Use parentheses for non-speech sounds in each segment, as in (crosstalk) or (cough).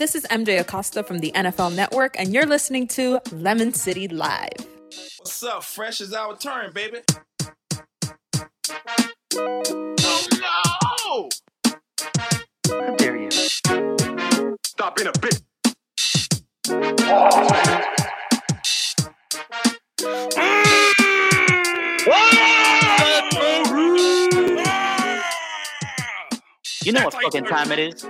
This is MJ Acosta from the NFL Network, and you're listening to Lemon City Live. What's up? Fresh is our turn, baby. Oh no! How dare you? Stop in a bitch. You know what That's how fucking time it is?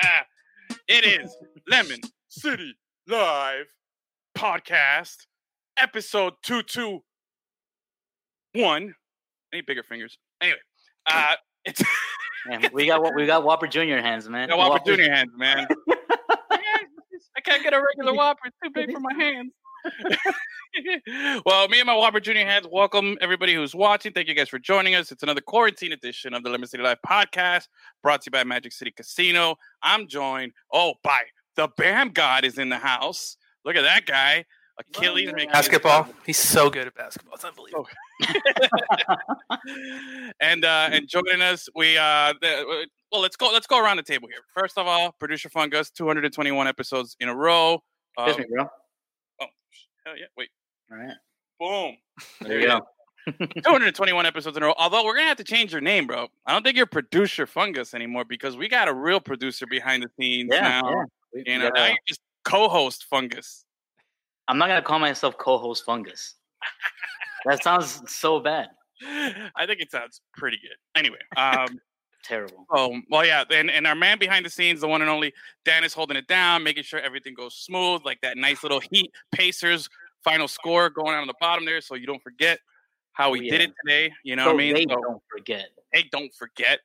(laughs) it is Lemon City Live Podcast, episode 221. Any bigger fingers? Anyway, uh, (laughs) it's Man, we got we got Whopper Junior hands, man. got Whopper Junior hands, man. (laughs) I can't get a regular Whopper; it's too big for my hands. (laughs) well, me and my Whopper Junior hands welcome everybody who's watching. Thank you guys for joining us. It's another quarantine edition of the Lemon City Live podcast, brought to you by Magic City Casino. I'm joined, oh, by the Bam God is in the house. Look at that guy, Achilles making his Basketball. He's so good at basketball. It's unbelievable. (laughs) and uh, and joining us, we uh, the, well, let's go. Let's go around the table here. First of all, producer Fungus, 221 episodes in a row. Um, Excuse me, bro. Oh, hell yeah! Wait, All right. boom. There you go. (laughs) 221 episodes in a row. Although we're gonna have to change your name, bro. I don't think you're producer Fungus anymore because we got a real producer behind the scenes Yeah, now. yeah. We- you know, yeah. now you're just co-host Fungus. I'm not gonna call myself co-host fungus. that sounds so bad. (laughs) I think it sounds pretty good. Anyway, um, Terrible. Oh, well, yeah. And, and our man behind the scenes, the one and only Dan is holding it down, making sure everything goes smooth, like that nice little Heat Pacers final score going on on the bottom there, so you don't forget how we Oh, did it today. You know so what I mean? they So, don't forget. hey, don't forget.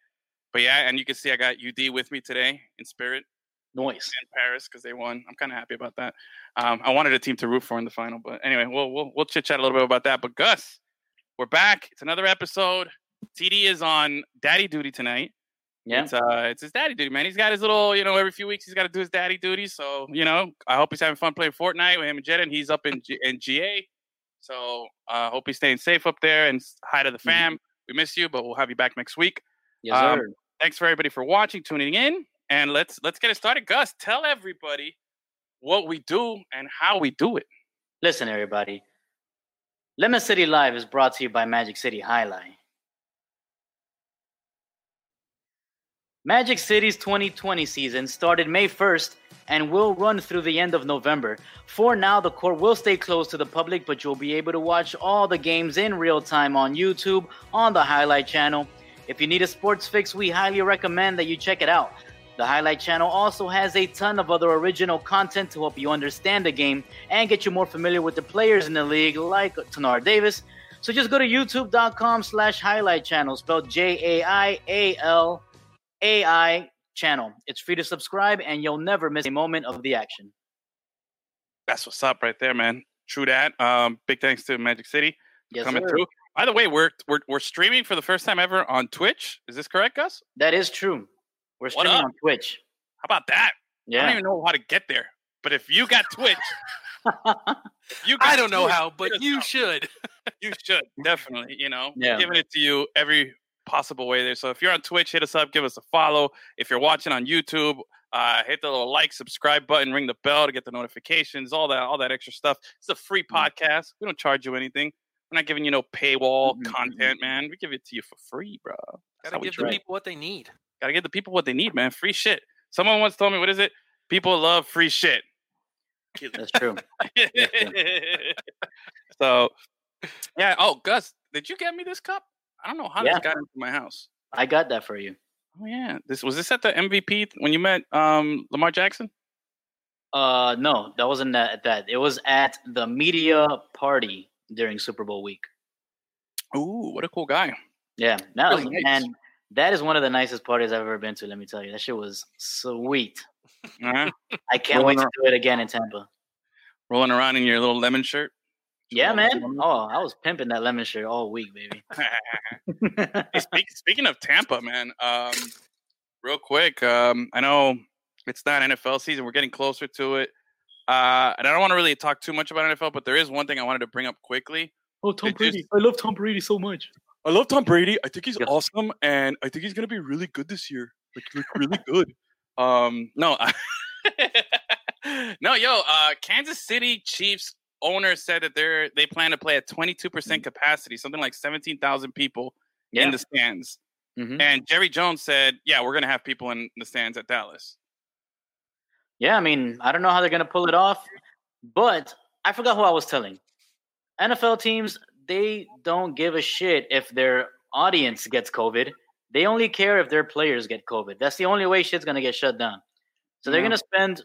But yeah, and you can see I got UD with me today in spirit Noise. in Paris because they won. I'm kind of happy about that. Um, I wanted a team to root for in the final, but anyway, we'll we'll, we'll chit chat a little bit about that. But Gus, we're back. It's another episode. TD is on daddy duty tonight. Yeah. It's uh it's his daddy duty, man. He's got his little, you know, every few weeks he's got to do his daddy duty. So, you know, I hope he's having fun playing Fortnite with him and Jed, and he's up in G- in GA. So, I uh, hope he's staying safe up there and hi to the fam. We miss you, but we'll have you back next week. Yes, Um, sir. Thanks for everybody for watching, tuning in, and let's let's get it started. Gus, tell everybody what we do and how we do it. Listen, everybody. Lemon City Live is brought to you by Magic City Jai-Alai. Magic City's 2020 season started May 1st and will run through the end of November. For now, the court will stay closed to the public, but you'll be able to watch all the games in real time on YouTube on the Jai-Alai channel. If you need a sports fix, we highly recommend that you check it out. The Jai-Alai channel also has a ton of other original content to help you understand the game and get you more familiar with the players in the league, like Tanar Davis. So just go to youtube.com slash jai alai channel, spelled J A I A L A I channel. It's free to subscribe and you'll never miss a moment of the action. That's what's up right there, man. True that. Um, big thanks to Magic City Yes, coming sir. through. By the way, we're, we're we're streaming for the first time ever on Twitch. Is this correct, Gus? That is true. We're streaming on Twitch. How about that? Yeah. I don't even know how to get there. But if you got Twitch, you got I don't know how, but you should. you should definitely. You know, Yeah. giving it to you every possible way there. So if you're on Twitch, hit us up, give us a follow. If you're watching on YouTube, uh, hit the little like, subscribe button, ring the bell to get the notifications, all that, all that extra stuff. It's a free Mm. podcast. We don't charge you anything. We're not giving you no paywall Mhm, mhm, content, man. We give it to you for free, bro. That's Gotta give the people what they need. Gotta give the people what they need, man. Free shit. Someone once told me, what is it? People love free shit. That's true. (laughs) so, yeah. Oh, Gus, did you get me this cup? I don't know how Yeah. this got into my house. I got that for you. Oh yeah, this was this at the MVP when you met um, Lamar Jackson. Uh, no, that wasn't at that. It was at the media party during Super Bowl week. Ooh, what a cool guy! Yeah, that Really was, nice. and that is one of the nicest parties I've ever been to. Let me tell you, that shit was sweet. Uh-huh. I can't wait to do it again in Tampa. Rolling around in your little lemon shirt. Yeah, man. Oh, I was pimping that lemon shirt all week, baby. (laughs) Hey, speak, speaking of Tampa, man, um, real quick, um, I know it's not NFL season. We're getting closer to it. Uh, and I don't want to really talk too much about NFL, but there is one thing I wanted to bring up quickly. oh, Tom It Brady. I love Tom Brady so much. I love Tom Brady. I think he's Yes. awesome, and I think he's gonna be really good this year. Like, like really good. Um, no, (laughs) (laughs) no, yo, uh, Kansas City Chiefs owner said that they're they plan to play at 22 percent capacity, something like 17,000 people Yeah. in the stands. Mhm. And Jerry Jones said, "Yeah, we're gonna have people in the stands at Dallas." Yeah, I mean, I don't know how they're gonna pull it off, but I forgot who I was telling. NFL teams, they don't give a shit if their audience gets COVID. They only care if their players get COVID. That's the only way shit's gonna get shut down. So they're Yeah. gonna spend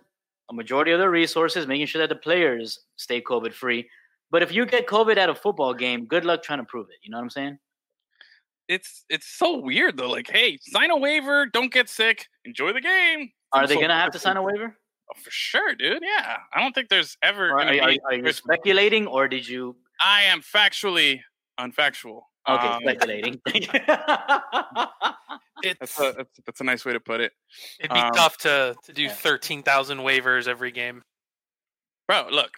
a majority of their resources making sure that the players stay COVID free. But if you get COVID at a football game, good luck trying to prove it. You know what I'm saying? It's it's so weird though. Like, hey, sign a waiver, don't get sick, enjoy the game. Are they so gonna have to sign a waiver? Oh, for sure, dude. Yeah, I don't think there's ever. Are, are, are you speculating, or did you? I am factually unfactual. Okay, Um, speculating. (laughs) It's that's a that's, that's a nice way to put it, it'd be um, tough to to do yeah. thirteen thousand waivers every game. bro. Look,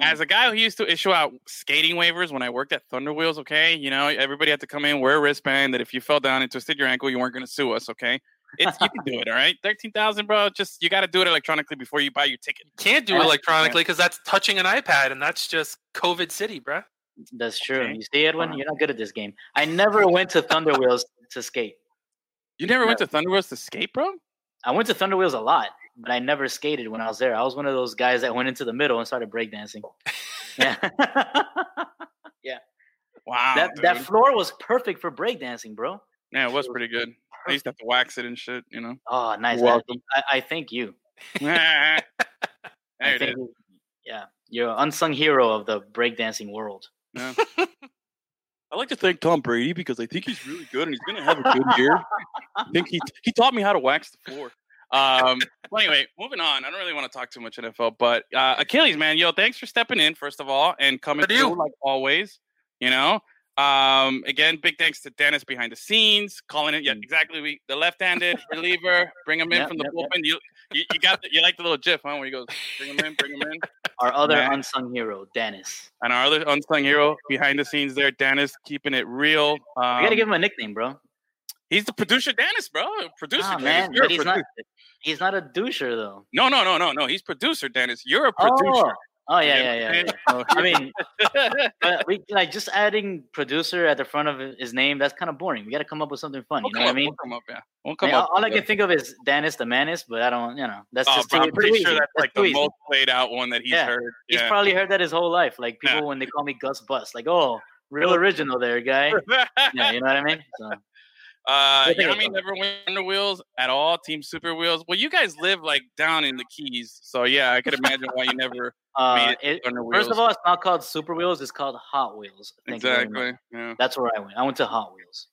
as a guy who used to issue out skating waivers when I worked at Thunder Wheels, okay, you know, everybody had to come in, wear a wristband that if you fell down and twisted your ankle, you weren't going to sue us, okay? It's you can do it, all right? Thirteen thousand, bro. Just you got to do it electronically before you buy your ticket. You Can't do it electronically because that's touching an iPad, and that's just COVID City, bruh. That's true. Okay. You see, Edwin, you're not good at this game. I never went to Thunder Wheels to skate. You never went to Thunder Wheels to skate, bro? I went to Thunder Wheels a lot, but I never skated when I was there. I was one of those guys that went into the middle and started breakdancing. Yeah. (laughs) yeah. Wow, that dude. that floor was perfect for breakdancing, bro. yeah, it was pretty good. I used to have to wax it and shit, you know. Oh, nice. Welcome. I, I thank you. (laughs) there I it think is. you- Yeah, you're an unsung hero of the breakdancing world. Yeah. (laughs) I like to thank Tom Brady because I think he's really good and he's going to have a good year. I think he he taught me how to wax the floor. Um, well, anyway, moving on. I don't really want to talk too much NFL, but uh, Achilles, man, yo, thanks for stepping in first of all and coming Good you. through like always. You know, um, again, big thanks to Dennis behind the scenes, calling it. Yeah, Mm. exactly. We the left-handed reliever, bring him in Yep, from the yep, yep. bullpen. You, you you got the, you like the little GIF, huh? Where he goes, bring him in, bring him in. Our other Man. unsung hero, Dennis. And our other unsung hero behind the scenes there, Dennis, keeping it real. Um, We gotta give him a nickname, bro. he's the producer, Dennis, bro. Producer, Dennis. man, but he's not. He's not a doucher though. No, no, no, no, no. He's producer, Dennis. You're a producer. Oh, oh yeah, yeah, yeah. Yeah. I mean, we like just adding producer at the front of his name. That's kind of boring. We got to come up with something fun. We'll You know what I mean? We'll come up, yeah. We'll I come mean, up. all, all I can think of is Dennis the Manis, but I don't. You know, that's Oh, just bro, I'm pretty easy. sure that's like too the easy. most played out one that he's Yeah. heard. He's probably heard that his whole life. Like people Yeah. when they call me Gus Bus, like, (laughs) oh, real original there, guy. Yeah, you know what I mean. So, Uh, Good Yami never went under wheels at all. Team Super Wheels. Well, you guys live like down in the Keys, so yeah, I could imagine why you never uh, made it, it under wheels. first of all, it's not called Super Wheels. It's called Hot Wheels. Thank you exactly. Yeah. That's where I went. I went to Hot Wheels.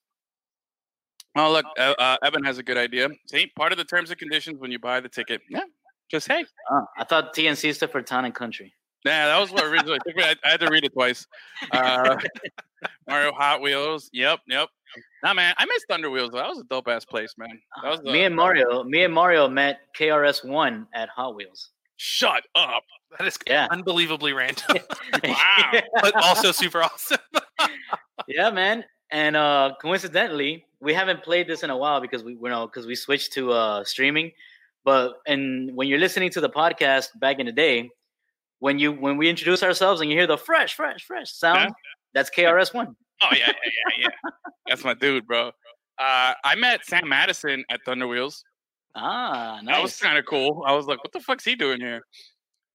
Oh, look, uh, uh, Evan has a good idea. See, part of the terms and conditions when you buy the ticket. Yeah, just hey. Oh, I thought TNC stood for Town and Country. Yeah, that was what originally. I, I had to read it twice. Uh, (laughs) Mario Hot Wheels. Yep, yep. Nah, man, I miss Thunder Wheels. though. That was a dope ass place, man. That was the, me and Mario, me and Mario met KRS One at Hot Wheels. Shut up. That is Yeah. unbelievably random, (laughs) Wow. but also (laughs) super awesome. yeah, man. And uh, coincidentally, we haven't played this in a while because we, you know, because we switched to uh, streaming. But and when you're listening to the podcast back in the day, when you when we introduce ourselves and you hear the fresh, fresh, fresh sound, Yeah. that's KRS One. Oh yeah, yeah, yeah, yeah. That's my dude, bro. Uh, I met Sam Madison at Thunder Wheels. Ah, That was kind of cool. I was like, "What the fuck's he doing here?"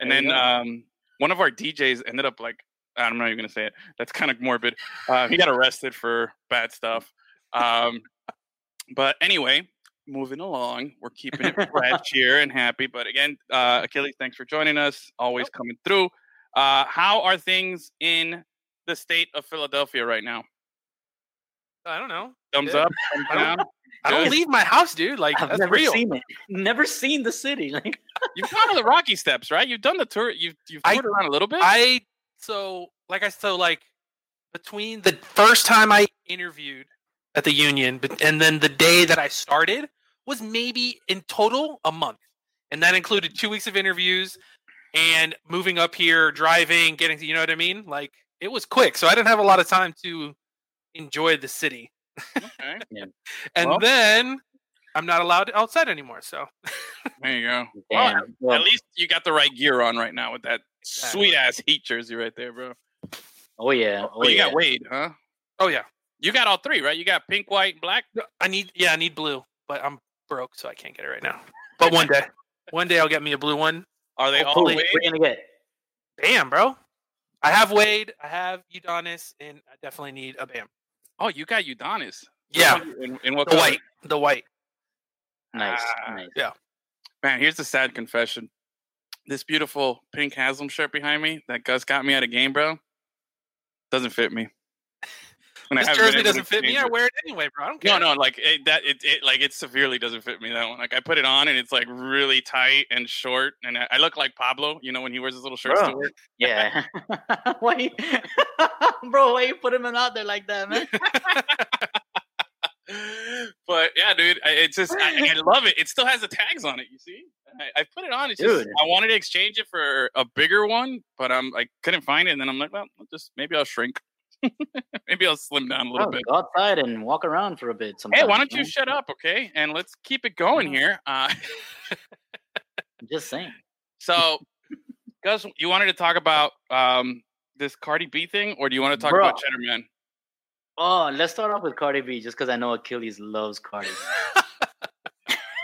And There then um, one of our DJs ended up like, I'm not even gonna say it. That's kind of morbid. Uh, he got arrested for bad stuff. Um, but anyway, moving along, we're keeping it fresh (laughs) here and happy. But again, uh, Achilles, thanks for joining us. Always coming through. Uh, how are things in the state of Philadelphia right now? I don't know. Thumbs Good. up, (laughs) thumbs (laughs) I don't- down. I don't leave my house, dude. Like I've that's never real. seen it. Never seen the city. (laughs) Like, You've gone to the Rocky Steps, right? You've done the tour. You've you've I- around a little bit. I so like I so like between the first time I interviewed at the union but- and then the day that I started was maybe in total a month. And that included two weeks of interviews and moving up here, driving, getting to you know what I mean? Like it was quick. So I didn't have a lot of time to enjoy the city. okay. (laughs) And Well- then I'm not allowed outside anymore. So There you go. Well, Damn. at least you got the right gear on right now with that Exactly. sweet ass Heat jersey right there, bro. oh yeah. Oh But you yeah. got Wade, huh? oh yeah, You got all three, right? You got pink, white, and black. I need yeah I need blue, but I'm broke, so I can't get it right now. But one day, one day I'll get me a blue one. Are they all Who, Hopefully- Wade? what you gonna get? Bam, bro. I have Wade, I have Udonis, and I definitely need a Bam. Oh, you got Udonis. Yeah, In, in what the color? white, the white. Nice. Ah, nice. Man, here's the sad confession. This beautiful pink Haslem shirt behind me that Gus got me at a game, bro, doesn't fit me. And I This haven't jersey doesn't fit me. change I wear it anyway, bro. I don't No, care. no, no, like it, that. It, it like it severely doesn't fit me. That one. Like I put it on and it's like really tight and short, and I, I look like Pablo. You know when he wears his little shirts to work. Yeah. (laughs) (laughs) why, (laughs) bro? Why you put him out there like that, man? but yeah, dude, I, it's just I, I love it. It still has the tags on it. You see, I, I put it on. It's just I wanted to exchange it for a bigger one, but I'm I couldn't find it. And then I'm like, well, I'll just maybe I'll shrink. (laughs) maybe I'll slim down a little Bro, bit. go outside and walk around for a bit. Sometimes, Hey, why don't you man. shut up, okay? And let's keep it going here. Uh, I'm just saying. (laughs) so, Gus, you wanted to talk about um, this Cardi B thing, or do you want to talk Bro. about Cheddar Man? Oh, let's start off with Cardi B, just because I know Achilles loves Cardi.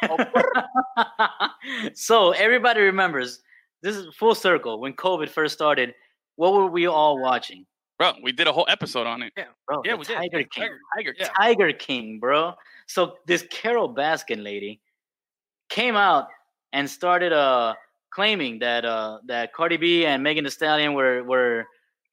(laughs) so everybody remembers this is full circle. When COVID first started, what were we all watching? Bro, we did a whole episode on it. Yeah, bro, Yeah, we did. Tiger Yeah, King. Tiger. Tiger, Yeah. Tiger King, bro. So this Carole Baskin lady came out and started uh claiming that uh that Cardi B and Megan Thee Stallion were were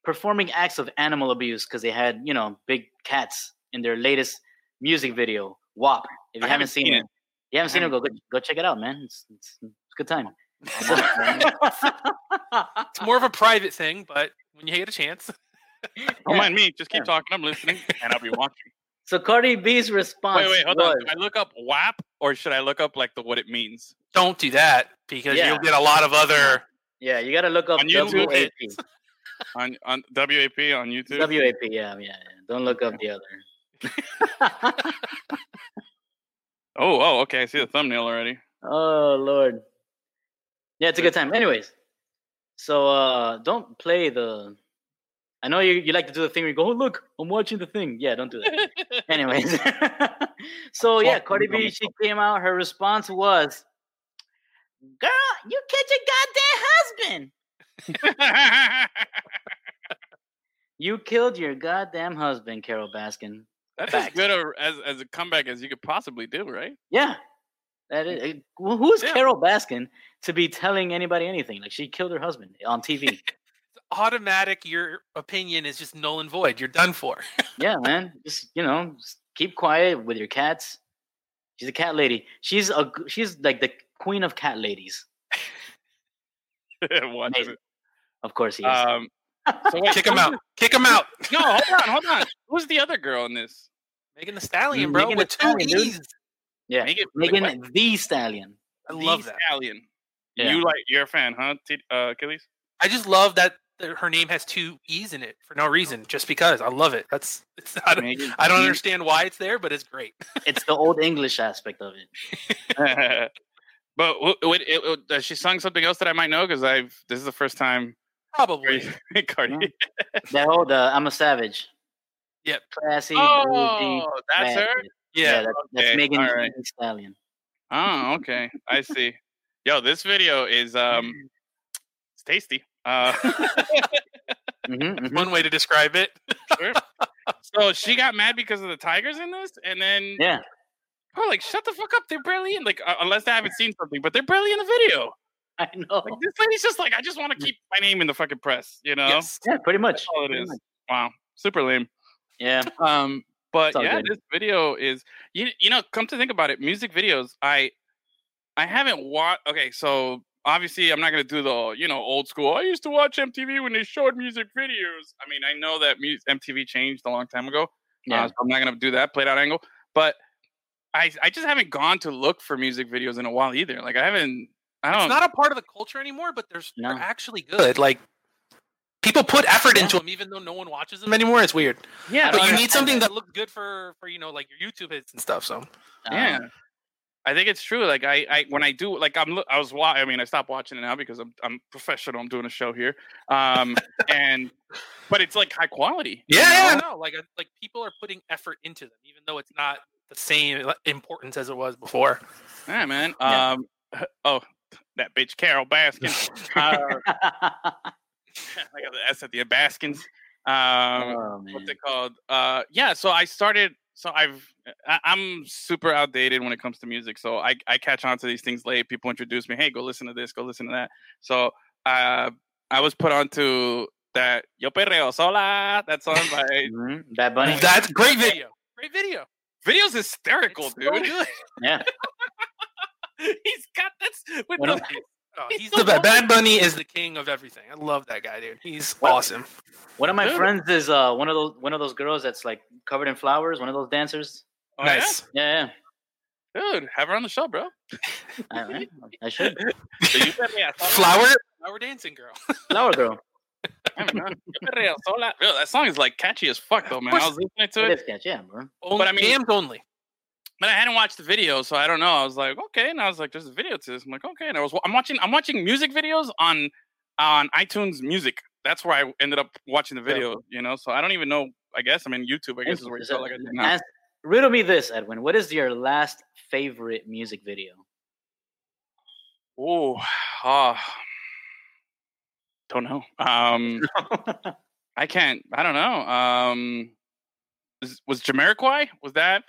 performing acts of animal abuse because they had you know big cats in their latest music video WAP. If you haven't haven't seen seen it, you haven't seen it, go go, go check it out, man. It's, it's, it's a good time. (laughs) It's more of a private thing, but when you get a chance, Don't mind me. Just keep Yeah. talking. I'm listening, and I'll be watching. (laughs) so Cardi B's response. Wait, wait, hold was, on. Do I look up WAP, or should I look up like the what it means? don't do that because Yeah. you'll get a lot of other. Yeah, you got to look up On YouTube, WAP. (laughs) on on WAP on YouTube. WAP, yeah, yeah, yeah. Don't look up the other. (laughs) oh, oh, okay. I see the thumbnail already. oh Lord. Yeah, it's a good time. Anyways, so uh don't play the. I know you, you like to do the thing where you go, oh look, I'm watching the thing. Yeah, don't do that. (laughs) Anyways, (laughs) so yeah, Fuck, Cardi B, she came out. Her response was, "Girl, you killed your goddamn husband. (laughs) You killed your goddamn husband, Carole Baskin." That's as good a, as as a comeback as you could possibly do, right? Yeah. That is, well, who's Yeah. Carole Baskin to be telling anybody anything? Like she killed her husband on TV. Automatic, your opinion is just null and void. You're done for. (laughs) yeah, man. Just you know, just keep quiet with your cats. She's a cat lady. She's a she's like the queen of cat ladies. (laughs) Watch Amazing. it. Of course he is. Um, (laughs) so wait, Kick him out. Kick him out. the- No, hold on, hold on. Who's the other girl in this? Megan Thee Stallion, bro, Megan with two Stallion, dude. Yeah, Megan, Megan Thee Stallion. I the love that. Stallion. Yeah. You like you're a fan, huh? T- uh, Achilles. I just love that that her name has two E's in it for no reason, just because. I love it. That's it's, I don't, I don't understand why it's there, but it's great. It's the old English aspect of it. (laughs) but w- w- it, it, does she sung something else that I might know? Because I've this is the first time. Probably. (laughs) Cardi. That whole the I'm a savage. Yep. Classy. Oh, bougie, that's her. ratchet. Yeah. that's, that's Okay, Megan all right. Thee Stallion. Oh, okay. I see. Yo, this video is um, (laughs) it's tasty. Uh, (laughs) Mhm, mhm. One way to describe it. sure. so she got mad because of the tigers in this, and then Yeah. oh, like shut the fuck up. They're barely in. Like uh, unless they haven't seen something, but they're barely in the video. I know. Like this lady's just like, I just want to keep my name in the fucking press. You know, Yes. Yeah, pretty much. that's all it is. much. Wow, super lame. Yeah. Um, but yeah, good. this video is you you know, come to think about it, music videos. I I haven't watched. Okay, so obviously I'm not gonna do the you know old school. I used to watch MTV when they showed music videos. I mean, I know that MTV changed a long time ago. Yeah. Uh, so I'm not gonna do that played out angle, but I I just haven't gone to look for music videos in a while either. Like I haven't. I don't. It's not a part of the culture anymore, but there's No. they're actually good. Like people put effort into them, even though no one watches them anymore. It's weird. Yeah. But you need something that. that looks good for for you know like your YouTube hits and stuff. So yeah. Um, I think it's true. Like I, I when I do like I'm I was wa- I mean I stopped watching it now because I'm I'm professional. I'm doing a show here. Um and but it's like high quality. you Yeah, know? no, like like people are putting effort into them, even though it's not the same importance as it was before. Yeah, man. Yeah. Um oh that bitch Carole Baskin. (laughs) uh, (laughs) (laughs) I got the S at the end, Baskins. Um oh, what's it called? Uh, yeah. So I started. So I've I, I'm super outdated when it comes to music. So I I catch on to these things late. People introduce me. Hey, go listen to this. Go listen to that. So uh, I was put onto that Yo Perreo Sola. That song by Mhm. Bad Bunny. That's great video. Great video. video's hysterical, It's dude. so. Yeah. (laughs) He's got this with One the, of- Oh, He's he's the best. Bad Bunny is the king of everything. I love that guy, dude. He's Well- awesome. One of my Dude. friends is uh one of those one of those girls that's like covered in flowers. One of those dancers. Oh, yeah? nice. Yeah, dude. Have her on the show, bro. I, I- I should. So you said, yeah, Flower, flower dancing girl. Flower girl. (laughs) Yeah, man. Yo Perreo Sola. Yo, that song is like catchy as fuck, though, man. I was listening to It it. is catch, yeah, bro. Only, I mean- jams only. But I hadn't watched the video, so I don't know. I was like, okay, and I was like, there's a video to this. I'm like, okay, and I was I'm watching I'm watching music videos on on iTunes Music. That's where I ended up watching the Yeah. video. You know, so I don't even know. I guess I mean YouTube. I guess is where you go like I did now. ask- riddle me this, Edwin. What is your last favorite music video? Oh, ah, don't know. Um, (laughs) I can't. I don't know. Um, is, was Jamiroquai? Was that?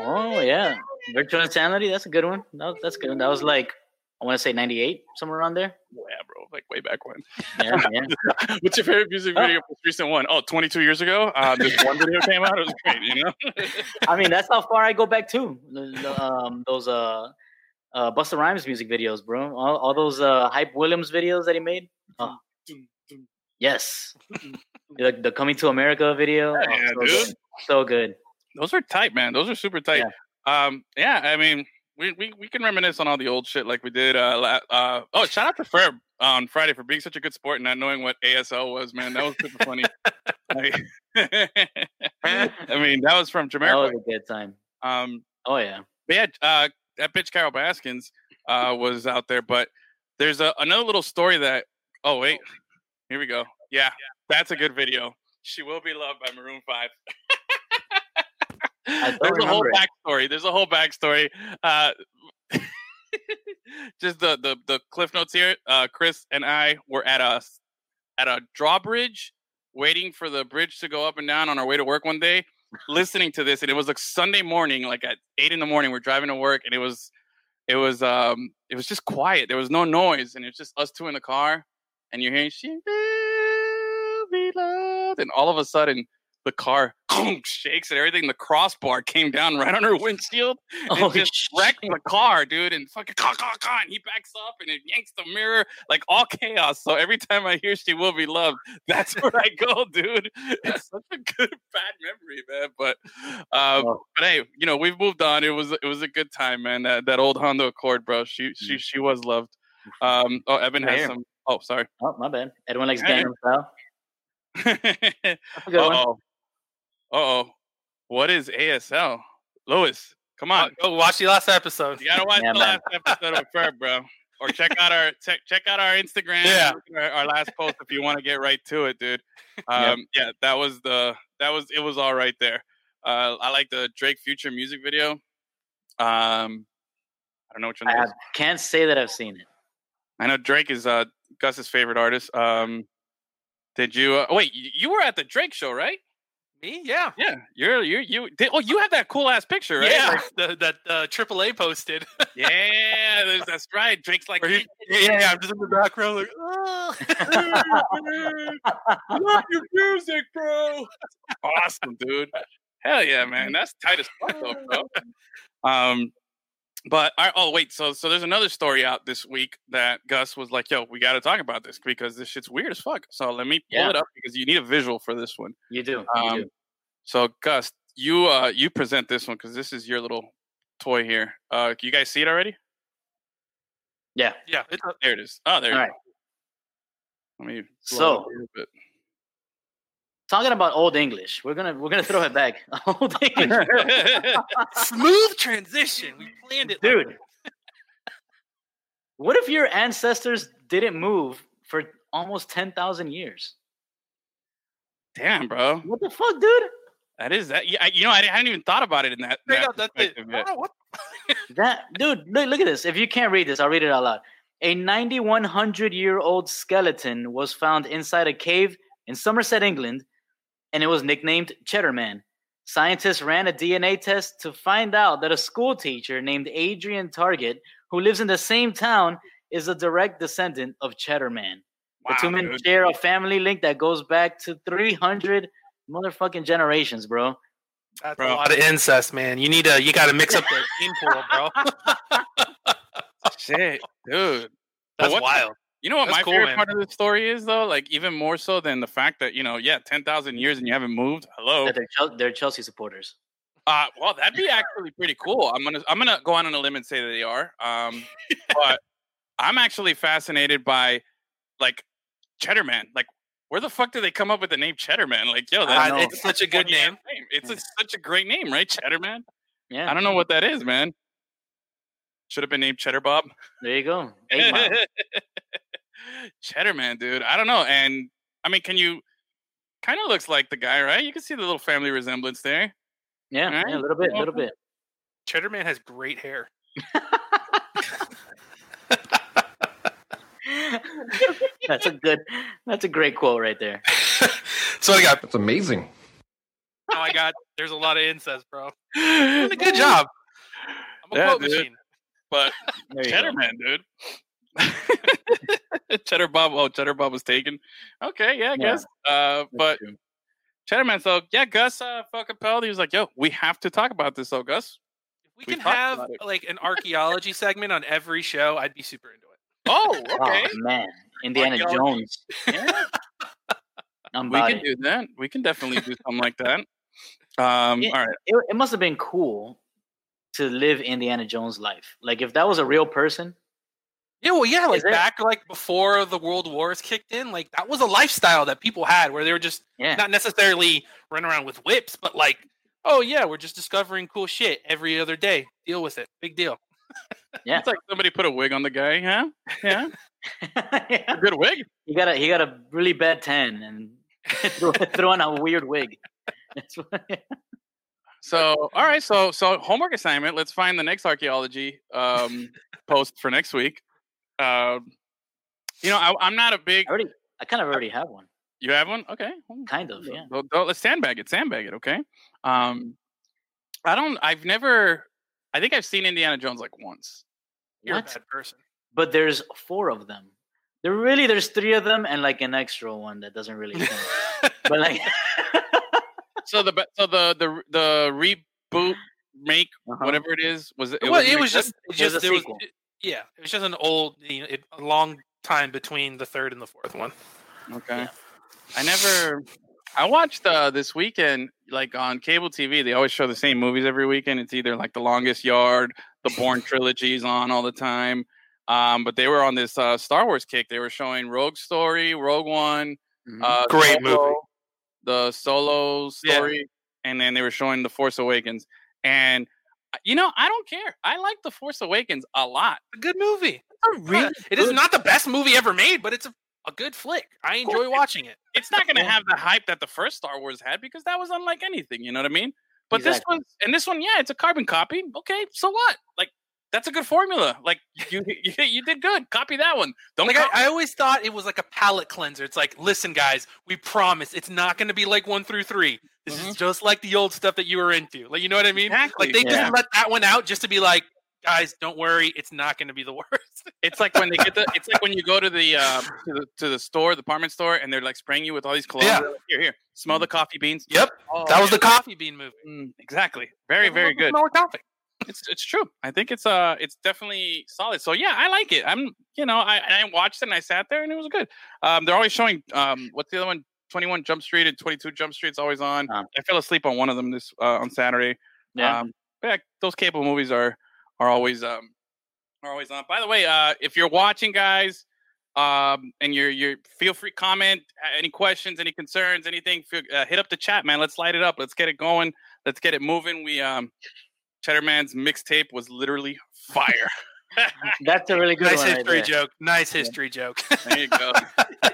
Oh yeah, Virtual Insanity. That's a good one. That was, that's good. That was like I want to say '98, somewhere around there. Yeah, bro. Like way back when. Yeah, yeah. (laughs) What's your favorite music Oh. video? Most recent one? Oh, 22 years ago. Uh, this one video came out. It was great. You know. (laughs) I mean, that's how far I go back too. The- the, um, those uh, uh, Busta Rhymes music videos, bro. All, all those uh, Hype Williams videos that he made. Oh, yes. (laughs) the, the Coming to America video. Oh, Yeah, so dude. Good. So good. Those are tight, man. Those are super tight. Um, yeah. I mean, we, we we can reminisce on all the old shit like we did. Uh, uh oh, shout out to Ferb on Friday for being such a good sport and not knowing what ASL was, man. That was super funny. Like- (laughs) I mean, that was from That was a good time. Um, Oh yeah. but yeah, uh, that bitch Carole Baskins uh, was out there. But there's a, another little story that. Oh wait, here we go. Yeah, that's a good video. She will be loved by Maroon Five. (laughs) There's a whole it. backstory. There's a whole backstory. Uh, (laughs) just the, the the cliff notes here. Uh, Chris and I were at a at a drawbridge, waiting for the bridge to go up and down on our way to work one day, listening to this, and it was like Sunday morning, like at eight in the morning. We're driving to work, and it was it was um it was just quiet. There was no noise, and it's just us two in the car, and you're hearing she will be loved, and all of a sudden the car shakes and everything. The crossbar came down right on her windshield and Holy just shit. wrecked the car, dude. And fucking caw, caw, caw, and he backs up and it yanks the mirror, like all chaos. So every time I hear "She Will Be Loved," (laughs) that's where I go, dude. It's such a good (laughs) bad memory, man. But um, Oh. but hey, you know we've moved on. It was it was a good time, man. That that old Honda Accord, bro. She she she was loved. Um, oh, Evan has some. Oh, sorry. Oh my bad. Edwin likes Hey. Gangnam Style. (laughs) uh oh. Uh oh. What is ASL? Lewis, come on. go watch the last episode. You gotta watch Yeah, the man. last episode of Ferb, bro. Or check out our check check out our Instagram. Yeah. our, our last post if you want to get right to it, dude. Um, yeah, that was the that was it was all right there. Uh, I like the Drake Future music video. Um, I don't know which one. I that is. can't say that I've seen it. I know Drake is uh, Gus's favorite artist. Um, did you uh, wait? You, you were at the Drake show, right? Me? Yeah. Yeah, you're you you. Did, oh, you have that cool ass picture, right? Yeah. Like, the, that uh, AAA posted. (laughs) yeah, there's- that's right. Drake's like, he- yeah, yeah, I'm just in the background like, (laughs) oh. love your music, bro. Awesome, dude. Hell yeah, man. That's tight as fuck, though, bro. (laughs) Um, but I, oh wait, so so there's another story out this week that Gus was like, "Yo, we got to talk about this because this shit's weird as fuck." So let me pull Yeah. it up because you need a visual for this one. You do. Um, you do. So Gus, you uh you present this one because this is your little toy here. Uh, you guys see it already? Yeah. yeah. There it is. Oh, there you All go. right. Let me So up a little bit. Talking about old English, we're gonna we're gonna throw it back. (laughs) old English, (laughs) Smooth transition. We planned it, like- dude. (laughs) What if your ancestors didn't move for almost ten thousand years? Damn, bro. What the fuck, dude? That is that. Yeah, you know, I, I hadn't even thought about it in that. Straight that up, that's it. perspective I yet. don't know what- That dude, look, look at this. If you can't read this, I'll read it out loud. A 9100 year old skeleton was found inside a cave in Somerset, England, and it was nicknamed Cheddar Man. Scientists ran a DNA test to find out that a school teacher named Adrian Targett, who lives in the same town, is a direct descendant of Cheddar Man. Wow, the two men dude. share a family link that goes back to 300 motherfucking generations, bro. That's Bro. a lot of incest, man. You need to you got to mix up the gene pool, bro. (laughs) Shit, dude. That's what- wild. You know what That's my cool, favorite man. part of the story is, though? Like even more so than the fact that you know, yeah, ten thousand years and you haven't moved. Hello. That they're, Chel- they're Chelsea supporters. Uh, well, that'd be actually pretty cool. I'm gonna I'm gonna go on on a limb and say that they are. Um, but I'm actually fascinated by like Cheddar Man. Like, where the fuck did they come up with the name Cheddar Man? Like, yo, that's it's such a good funny-ass name. It's a, such a great name, right? Cheddar Man. Yeah, I don't know what that is, man. Should have been named Cheddar Bob. There you go. (laughs) Eight Cheddar Man, dude. I don't know. And I mean, can you kind of looks like the guy, right? You can see the little family resemblance there. Yeah, Alright. yeah, a little bit, a little bit. Cheddar Man has great hair. (laughs) that's a good. That's a great quote right there. (laughs) so I got. That's amazing. Oh my god, there's a lot of incest, bro. (laughs) Good job. I'm a Yeah, quote dude. machine. But There Cheddar go. Man, dude. (laughs) Cheddar Bob. Oh, Cheddar Bob was taken. Okay, yeah, I Yeah, guess. Uh, but true. Cheddar Man. So yeah, Gus uh, felt compelled. He was like, "Yo, we have to talk about this, though, Gus." If we We can have like an archaeology segment on every show, I'd be super into it. Oh, okay. Oh man, Indiana Jones. yeah, we can it. do that. We can definitely do something like that. Um, Yeah. all right. it. It must have been cool to live Indiana Jones' life. Like if that was a real person. Yeah, well, yeah, like back like before the world wars kicked in, like that was a lifestyle that people had where they were just Yeah, not necessarily running around with whips, but like, oh yeah, we're just discovering cool shit every other day. Deal with it. Big deal. (laughs) yeah. It's like somebody put a wig on the guy, huh? Yeah, (laughs) yeah. a good wig. He got a he got a really bad tan and (laughs) threw, threw on a weird wig. So, all right. So, so homework assignment. Let's find the next archaeology um, post for next week. Um, you know, I, I'm not a big. I already I kind of already have one. You have one? Okay. Kind of, yeah. Well, let's sandbag it. Sandbag it. Okay. Um, I don't. I've never. I think I've seen Indiana Jones like once. You're What? a bad person. But there's four of them. There really there's three of them and like an extra one that doesn't really (laughs) count. but like (laughs) So the so the the the reboot make Uh-huh. whatever it is was it? well, it was just, it was just a there was, sequel. Yeah, it was just an old, you know, it, a long time between the third and the fourth one. Okay. I never. I watched uh, this weekend, like on cable TV. They always show the same movies every weekend. It's either like The Longest Yard, the Bourne (laughs) trilogy's on all the time. Um, but they were on this uh, Star Wars kick. They were showing Rogue Story, Rogue One, Mhm. uh, Great Solo, movie. the Solo Yeah. story, and then they were showing The Force Awakens. And you know, I don't care. I like The Force Awakens a lot. A good movie. a really it is not the best movie ever made, but it's a, a good flick. I enjoy watching it. it's not going (laughs) to have the hype that the first Star Wars had because that was unlike anything. You know what I mean? But Exactly. this one and this one, yeah, it's a carbon copy. Okay, so what? Like that's a good formula. Like (laughs) you, you, you did good. Copy that one. Don't Like copy- I, I always thought it was like a palate cleanser. It's like, listen, guys, we promise it's not going to be like one through three. This is just like the old stuff that you were into. Like, you know what I mean? Exactly. Like they Yeah. just let that one out just to be like, guys, don't worry, it's not going to be the (laughs) worst. It's like when they get the. It's like when you go to the uh, to the to the store, the department store, and they're like spraying you with all these colognes. Yeah. They're like, here, here, smell the coffee beans. Yep, Oh, that was the coffee bean movie. Mm, exactly. Very very good. Smell coffee. It's it's true. I think it's uh it's definitely solid. So yeah, I like it. I'm you know I I watched it and I sat there and it was good. Um, they're always showing um what's the other one? Twenty One Jump Street and Twenty Two Jump Street's always on. Um, I fell asleep on one of them this uh, on Saturday. yeah. Um, yeah, those cable movies are are always um are always on. By the way, uh, if you're watching, guys, Um, and you're you're feel free comment any questions, any concerns, anything. Feel, uh, hit up the chat, man. Let's light it up. Let's get it going. Let's get it moving. We um, Cheddarman's mixtape was literally fire. (laughs) That's a really good Nice one. right history there. joke. Nice history joke. (laughs) There you go. (laughs)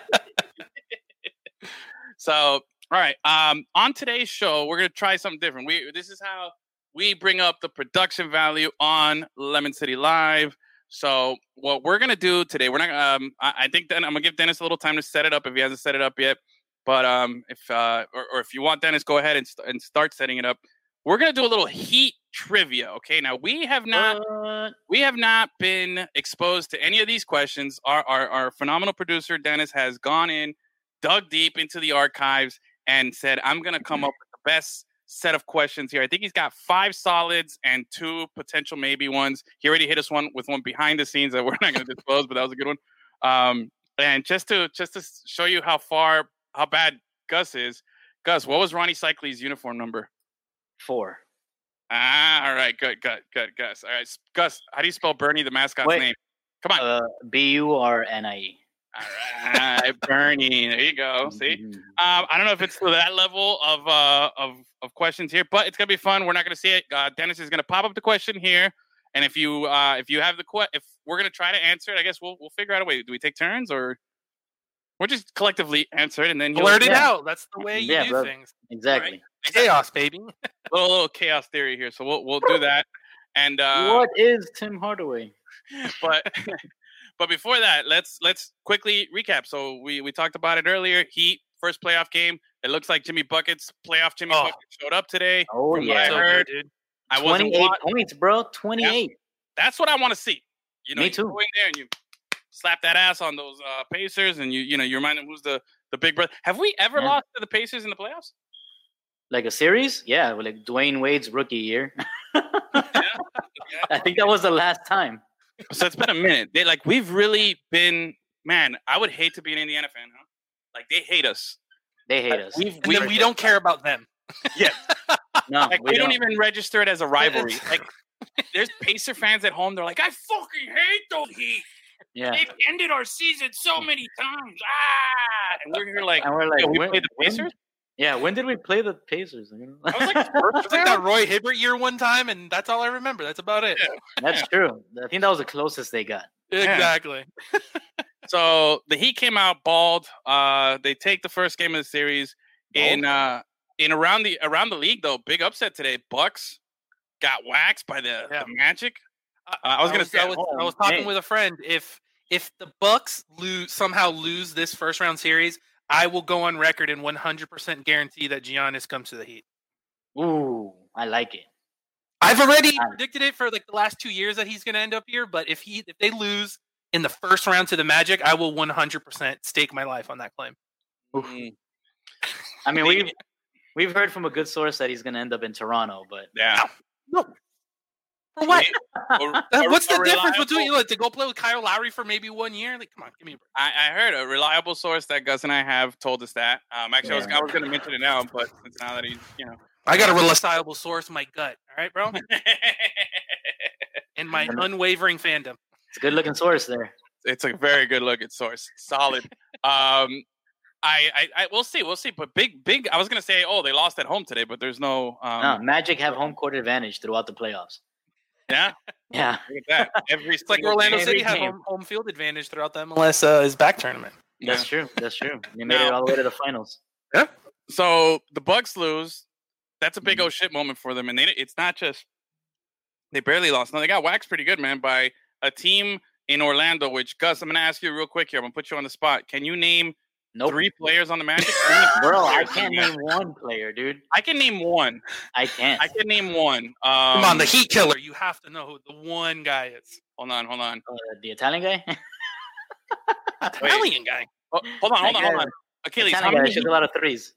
so, all right. Um, on today's show, we're gonna try something different. We this is how we bring up the production value on Lemon City Live. So, what we're gonna do today, we're not. Um, I, I think then I'm gonna give Dennis a little time to set it up if he hasn't set it up yet. But um, if uh, or, or if you want Dennis, go ahead and st- and start setting it up. We're gonna do a little Heat trivia. Okay. Now we have not What? we have not been exposed to any of these questions. Our, our, our phenomenal producer, Dennis, has gone in, dug deep into the archives, and said, I'm to come up with the best set of questions here. I think he's got five solids and two potential maybe ones. He already hit us one with one behind the scenes that we're not going to disclose, but that was a good one. Um, and just to just to show you how far how bad Gus is, Gus, what was Rony Seikaly's uniform number? Four. Ah, all right, good, good, good, Gus. All right, Gus, how do you spell Bernie, the mascot's Wait. name? Come on. Uh, B U R N I E. All right, Bernie. There you go. (laughs) See, Mhm. um, I don't know if it's that level of uh of of questions here, but it's gonna be fun. We're not gonna see it. Uh, Dennis is gonna pop up the question here, and if you uh if you have the que- if we're gonna try to answer it, I guess we'll we'll figure out a way. Do we take turns or we'll just collectively answer it and then he'll Blurt it Yeah. out. That's the way you Yeah, do bro. things. Exactly. (laughs) Chaos, baby. (laughs) little, little chaos theory here. So we'll we'll do (laughs) that. And uh, what is Tim Hardaway? but but before that, let's let's quickly recap. So we we talked about it earlier. Heat first playoff game. It looks like Jimmy buckets playoff. Jimmy Oh. buckets showed up today. Oh From what yeah, I So heard, good, dude. I wasn't. twenty-eight wa- points, bro. Twenty-eight. That's what I want to see. You know, Me you too. go in there and you slap that ass on those uh, Pacers, and you you know you remind them who's the the big brother. Have we ever Yeah. lost to the Pacers in the playoffs? Like a series? Yeah, well, like Dwyane Wade's rookie year. (laughs) Yeah. I think that was the last time. So it's been a minute. They like we've really been. Man, I would hate to be an Indiana fan, huh? Like they hate us. They hate Like, us. We've, we, we don't care about them. Yeah, (laughs) No, like we, don't. even register it as a rivalry. (laughs) Like there's Pacer fans at home. They're like, I fucking hate those Heat. Yeah, They've ended our season so many times. Ah, and we're here like, and we're like, yeah, we when- played the when- Pacers. Yeah, when did we play the Pacers? I was like, (laughs) It was like that Roy Hibbert year one time, and that's all I remember. That's about it. That's true. I think that was the closest they got. Exactly. (laughs) So the Heat came out bald. Uh, they take the first game of the series in uh, in around the around the league though. Big upset today. Bucks got waxed by the, Yeah. the Magic. Uh, I was gonna say I was, I was talking man. with a friend. If if the Bucks lose somehow lose this first round series, I will go on record and 100% guarantee that Giannis comes to the Heat. Ooh, I like it. I've already Um, predicted it for like the last two years that he's going to end up here. But if he if they lose in the first round to the Magic, I will 100% stake my life on that claim. Mm, I mean, (laughs) The- we've we've heard from a good source that he's going to end up in Toronto, but yeah. For what? A- (laughs) Uh, What's a the difference reliable- between like to go play with Kyle Lowry for maybe one year? Like, come on, give me a break. I, I heard a reliable source that Gus and I have told us that. Um, actually, I was, I was going to mention it now, but since now that he's, you know, I got a reliable source my gut. All right, bro, (laughs) and my unwavering fandom. it's a good looking source there. it's a very good looking source, solid. Um, I, I, I, we'll see, we'll see. But big, big. I was going to say, oh, they lost at home today, but there's no. Um, no, Magic have home court advantage throughout the playoffs. Yeah, Yeah, look at that. Every It's like Orlando game. City had game. home, home field advantage throughout the MLS uh, is back tournament. that's Yeah. true. That's true. They made it all the way to the finals. Yeah. So the Bucks lose. That's a Mm-hmm. big old shit moment for them, and they, it's not just they barely lost. No, they got waxed pretty good, man, by a team in Orlando. Which Gus, I'm gonna ask you real quick here. I'm gonna put you on the spot. Can you name Nope. three players on the Magic? (laughs) Bro, I can't name one player, dude. I can name one. I can't. I can name one. Um, Come on, the Heat killer. You have to know who the one guy is. Hold on, hold on. Uh, the Italian guy. (laughs) Italian guy. Oh, hold on, hold on, hold on. Achilles, how Italian guy many? shoots a lot of threes.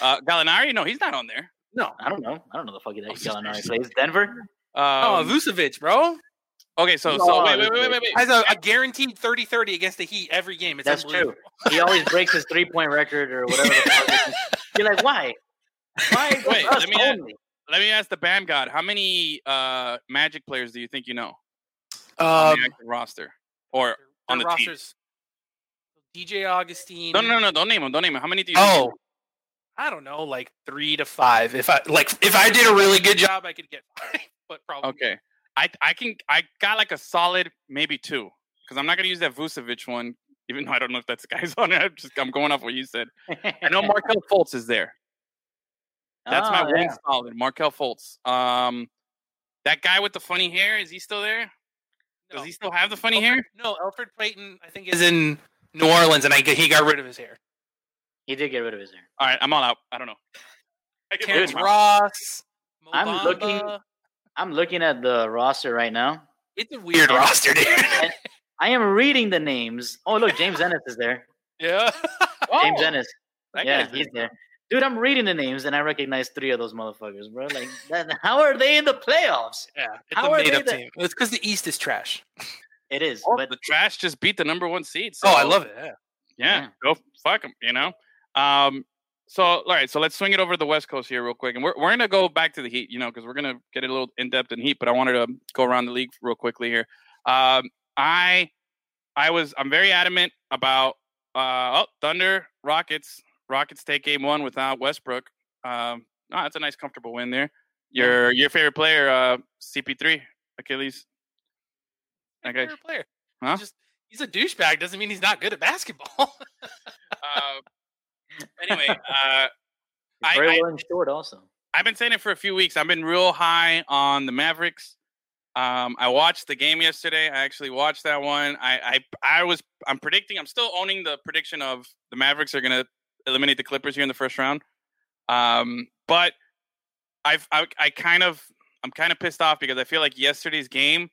Uh, Gallinari? No, he's not on there. No. I don't know. I don't know the fuck that Oh, Gallinari plays. Denver. Oh, Um, Vucevic, bro. Okay, so so wait, wait, wait, wait, wait, wait. Has a, a guaranteed 30-30 against the Heat every game. It's That's true. He always breaks his three point record or whatever. The fuck it is. You're like, why? Why? Wait, let me ask- Let me ask the Bam God. How many uh, Magic players do you think you know on Um, the active roster or on their the team? DJ Augustin. No, no, no, don't name him. Don't name him. How many do you? Oh, I don't know, like three to five. If I like, if I did a really good job, I could get five. (laughs) But probably Okay. I I can I got like a solid maybe two because I'm not gonna use that Vucevic one, even (laughs) though I don't know if that's the guy's (laughs) on it. I'm just I'm going off what you said. I know (laughs) Markelle Fultz is there. That's my Ah, one yeah. solid. Markelle Fultz. Um, that guy with the funny hair is he still there? Does he still have the funny Elfrid- hair? No, Elfrid Payton, I think, is in New Orleans, and I he got rid of his hair. He did get rid of his hair. All right, I'm all out. I don't know. I give Terrence him Ross. Mo I'm looking- I'm looking at the roster right now. It's a weird roster, dude. I am reading the names. Oh, look, James (laughs) Ennis is there. yeah. James Oh, Ennis. Yeah, he's there. Dude, I'm reading the names and I recognize three of those motherfuckers, bro. Like, that, how are they in the playoffs? Yeah, it's How a made up the- team. It's because the East is trash. It is, Oh, but the trash just beat the number one seed. Oh, I love it. Yeah. Yeah, Yeah. go fuck them, you know. Um, so all right, so let's swing it over to the West Coast here real quick, and we're we're gonna go back to the Heat, you know, because we're gonna get a little in depth in Heat, but I wanted to go around the league real quickly here. Um, I I was I'm very adamant about uh oh Thunder Rockets Rockets take game one without Westbrook. Um, oh, that's a nice comfortable win there. Your your favorite player, uh, CP3 Achilles. Okay. favorite player. Huh? Just he's a douchebag. Doesn't mean he's not good at basketball. (laughs) Uh, anyway, (laughs) uh, I- very I- well insured also. I've been saying it for a few weeks. I've been real high on the Mavericks. Um, I watched the game yesterday. I actually watched that one. I, I I was I'm predicting. I'm still owning the prediction of the Mavericks are going to eliminate the Clippers here in the first round. Um, but I've I, I kind of I'm kind of pissed off because I feel like yesterday's game.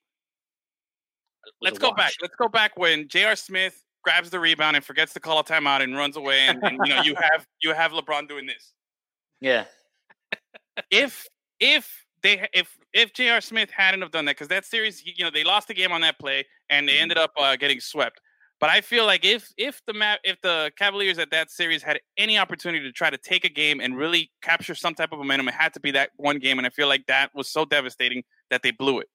Let's go back. Let's go back when J.R. Smith grabs the rebound and forgets to call a timeout and runs away, and, and you know you have you have LeBron doing this Yeah. if if they if if J.R. Smith hadn't have done that because that series you know they lost the game on that play and they ended up uh, getting swept. But I feel like if if the map if the Cavaliers at that series had any opportunity to try to take a game and really capture some type of momentum, it had to be that one game. And I feel like that was so devastating that they blew it.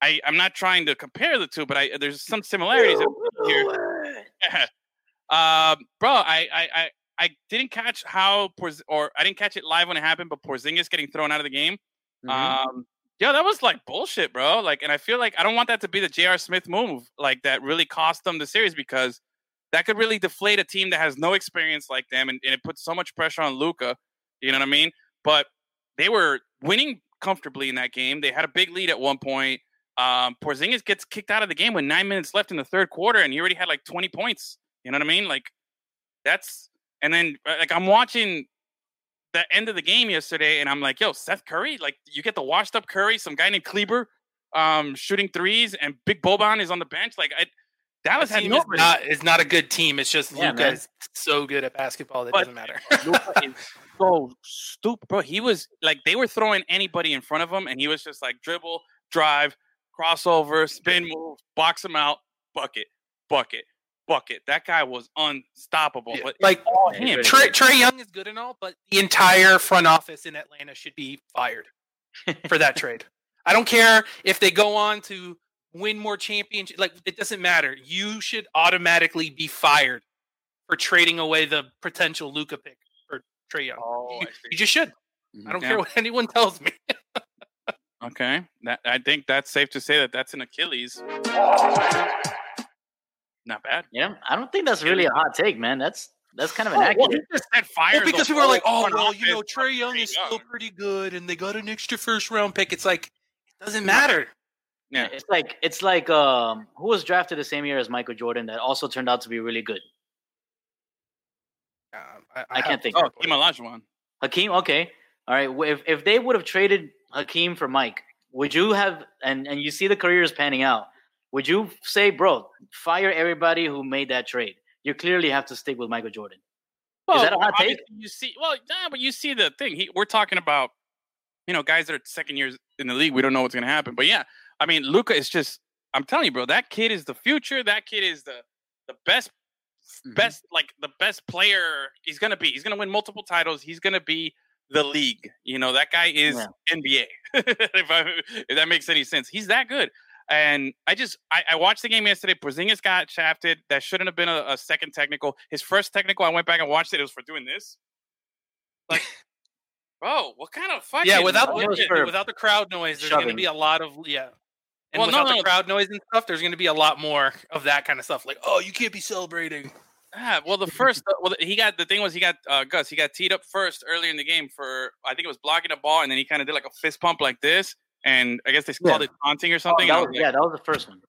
I I'm not trying to compare the two, but I there's some similarities here. (laughs) um, bro, I, I, I, I didn't catch how Porz- or I didn't catch it live when it happened, but Porzingis getting thrown out of the game. Mhm. Um, yeah, that was like bullshit, bro. Like, and I feel like I don't want that to be the J.R. Smith move, like that really cost them the series because that could really deflate a team that has no experience like them, and, and it puts so much pressure on Luka. You know what I mean? But they were winning comfortably in that game. They had a big lead at one point. Um, Porzingis gets kicked out of the game with nine minutes left in the third quarter, and he already had like twenty points. You know what I mean? Like that's and then uh, like I'm watching the end of the game yesterday, and I'm like, yo, Seth Curry, like you get the washed up Curry, some guy named Kleber, um, shooting threes, and Big Boban is on the bench. Like I, Dallas That had no is not is not a good team. It's just Yeah, Luka is so good at basketball that But- doesn't matter. (laughs) Is so stupid, bro. He was like they were throwing anybody in front of him, and he was just like dribble, drive, crossover, spin move, box him out, bucket, bucket, bucket. That guy was unstoppable. But like all him. Trey, Trae Young is good and all, but the entire front office in Atlanta should be fired for that (laughs) trade. I don't care if they go on to win more championships. Like it doesn't matter. You should automatically be fired for trading away the potential Luka pick for Trae Young. Oh, you, you just should. Mm-hmm. I don't Yeah. care what (laughs) anyone tells me. Okay, that I think that's safe to say that that's an Achilles. Not bad. Yeah, I don't think that's really a hot take, man. That's that's kind of Oh, well, just said fire. Well, because the people are like, oh, well, you know, Trae Young is still pretty good, and they got an extra first round pick. It's like it doesn't matter. Yeah. It's like it's like um who was drafted the same year as Michael Jordan that also turned out to be really good. Um, I, I can't have- think. Oh, Hakeem Olajuwon. Hakeem, okay, all right. If if they would have traded Hakeem for Mike, would you have? And and you see the careers panning out. Would you say, bro, fire everybody who made that trade? You clearly have to stick with Michael Jordan. Well, that a hot take? You see, well, nah, but you see the thing. He, we're talking about, you know, guys that are second years in the league. We don't know what's going to happen. But yeah, I mean, Luka is just. I'm telling you, bro. That kid is the future. That kid is the the best, Mhm. best like the best player. He's going to be. He's going to win multiple titles. He's going to be the league. You know, that guy is Yeah. NBA. (laughs) if, I, if that makes any sense, he's that good. And I just I, I watched the game yesterday. Porzingis got shafted. That shouldn't have been a, a second technical. His first technical, I went back and watched it. It was for doing this. Like, (laughs) bro, what kind of fucking Yeah, without It the, without the crowd noise, there's going to be a lot of yeah. And Well, no, without no. the crowd noise and stuff, there's going to be a lot more of that kind of stuff. Like, oh, you can't be celebrating. Ah, well, the first, uh, well, he got the thing was he got uh, Gus. He got teed up first earlier in the game for I think it was blocking a ball, and then he kind of did like a fist pump like this, and I guess they called it taunting or Oh, something. that was, was like, yeah, that was the first one.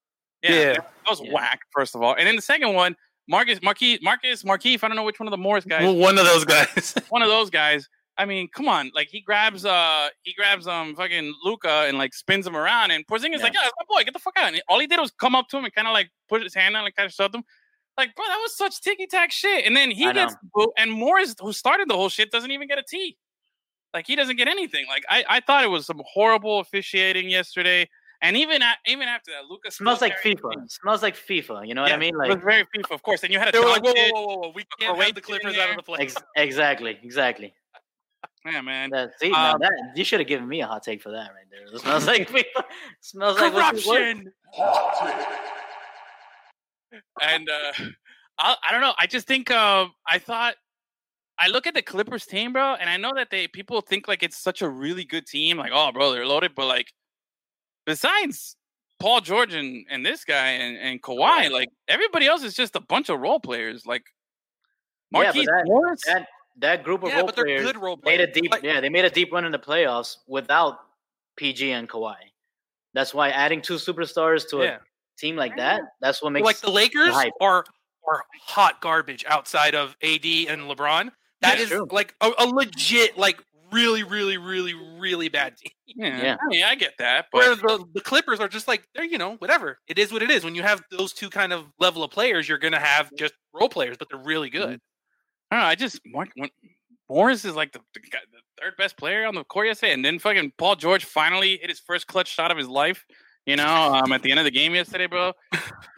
yeah, Yeah. that was Yeah. whack. First of all, and then the second one, Marcus Marquis Marcus Marquise. I don't know which one of the Morris guys. Well, one of those guys. (laughs) one of those guys. I mean, come on, like he grabs uh he grabs um fucking Luka and like spins him around, and Porzingis Yeah. like, yeah, that's my boy, get the fuck out. And all he did was come up to him and kind of like put his hand out and kind of shoved him. Like, bro, that was such ticky tack shit. And then he I gets know. and Morris, who started the whole shit, doesn't even get a T. Like he doesn't get anything. Like I, I thought it was some horrible officiating yesterday. And even at, even after that, Lucas Smells like FIFA. Smells like FIFA. You know what I mean? it was Like very FIFA, of course. And you had a They were like, whoa, Doncic- whoa, whoa, whoa, we can't Croatian have the Clippers out of the (laughs) play. ex- exactly, exactly. Yeah, man. That, see, now Um, that you should have given me a hot take for that right there. It smells (laughs) like FIFA. smells like what you- what- Corruption. And uh, I, I don't know. I just think uh, I thought I look at the Clippers team, bro, and I know that they people think like it's such a really good team, like oh, bro, they're loaded, but like besides Paul George and, and this guy and, and Kawhi, like everybody else is just a bunch of role players, like Yeah, that- Morris. that that group of Yeah, role players good role made a deep Like- yeah they made a deep run in the playoffs without PG and Kawhi. That's why adding two superstars to Yeah. A team like that that's what makes like the Lakers hype. are are hot garbage outside of AD and LeBron. That Yeah, is true. like a, a legit, like really, really, really, really bad team. yeah, (laughs) yeah. I mean, I get that, but Where the, the Clippers are just like they're you know whatever it is what it is. When you have those two kind of level of players, you're gonna have just role players, but they're really hmm. good. I don't know. I just Mark when, Morris is like the, the, guy, the third best player on the court yesterday, and then fucking Paul George finally hit his first clutch shot of his life. You know, um, at the end of the game yesterday, bro.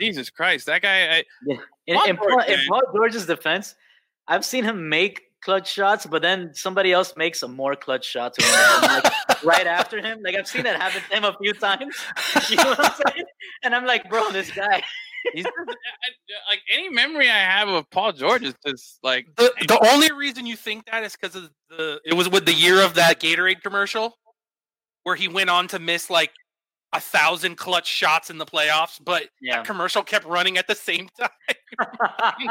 Jesus Christ, that guy. I, in, Paul in, Paul, in. Paul George's defense, I've seen him make clutch shots, but then somebody else makes a more clutch shot to him like, (laughs) right after him. Like I've seen that happen to him a few times. (laughs) You know what I'm saying? And I'm like, bro, this guy. (laughs) he's just, I, I- like any memory I have of Paul George is just like The the only reason you think that is because of the it was with the year of that Gatorade commercial where he went on to miss like a thousand clutch shots in the playoffs, but Yeah. that commercial kept running at the same time. (laughs)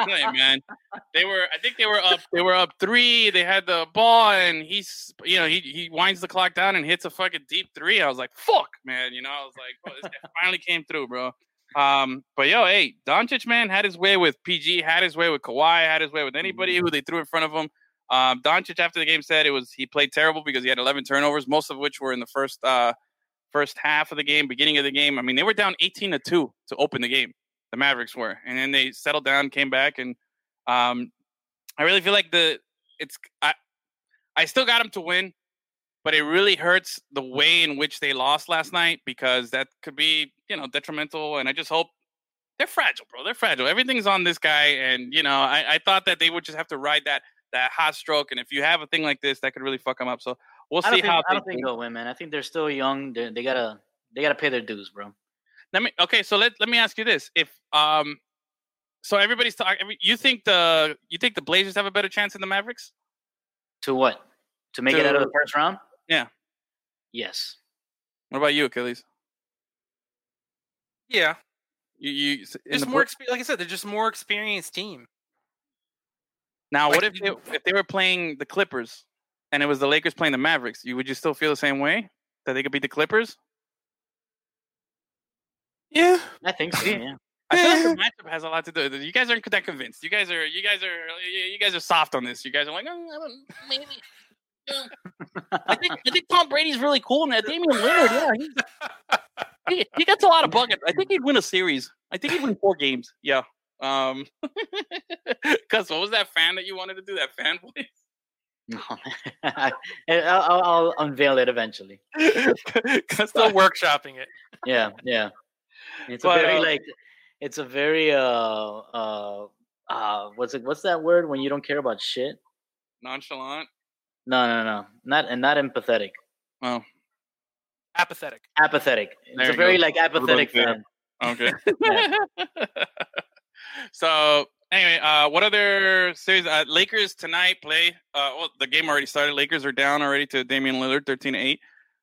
Hey, man. They were, I think they were up. They were up three. They had the ball, and he's, you know, he he winds the clock down and hits a fucking deep three. I was like, fuck, man. You know, I was like, bro, this guy finally came through, bro. Um, but yo, hey, Doncic, man, had his way with PG, had his way with Kawhi, had his way with anybody who they threw in front of him. Um, Doncic after the game said it was he played terrible because he had 11 turnovers, most of which were in the first uh first half of the game, beginning of the game. I mean, they were down 18 to two to open the game. The Mavericks were, and then they settled down, came back, and um, I really feel like the it's I I still got them to win, but it really hurts the way in which they lost last night because that could be you know detrimental. And I just hope they're fragile, bro. They're fragile. Everything's on this guy, and you know I, I thought that they would just have to ride that that hot stroke. And if you have a thing like this, that could really fuck them up. So we'll see think, how. I don't they think do. they'll win, man. I think they're still young. They, they gotta they gotta pay their dues, bro. Let me okay. So let let me ask you this: If um, so everybody's talking. Every, you think the you think the Blazers have a better chance than the Mavericks? To what? To make it out of the first round? Yeah. Yes. What about you, Achilles? Yeah, You you just more. Bro- like I said, they're just more experienced team. now. like What if they, if they were playing the Clippers and it was the Lakers playing the Mavericks? You would you still feel the same way that they could beat the Clippers? Yeah, I think so. Yeah. Yeah. I feel like the matchup has a lot to do. You guys aren't that convinced. You guys are you guys are you you guys are soft on this. You guys are like, oh, I don't, maybe. yeah." I think I think Tom Brady's really cool, and that Damian Lillard, yeah, he's, he he gets a lot of buckets. I think he'd win a series. I think he'd win four games. Yeah. Um, (laughs) cause what was that fan that you wanted to do? That fan voice. No, (laughs) I'll, I'll, I'll unveil it eventually. (laughs) Cause still workshopping it. Yeah, yeah. It's But, a very uh, like, it's a very uh uh uh what's it? What's that word when you don't care about shit? nonchalant. No, no, no, not and not empathetic. Oh, Apathetic. Apathetic. It's a very go. like apathetic bit. fan. Okay. (laughs) so anyway, uh, what other series? Uh, Lakers tonight play. Uh, well, the game already started. Lakers are down already to Damian Lillard, thirteen to eight.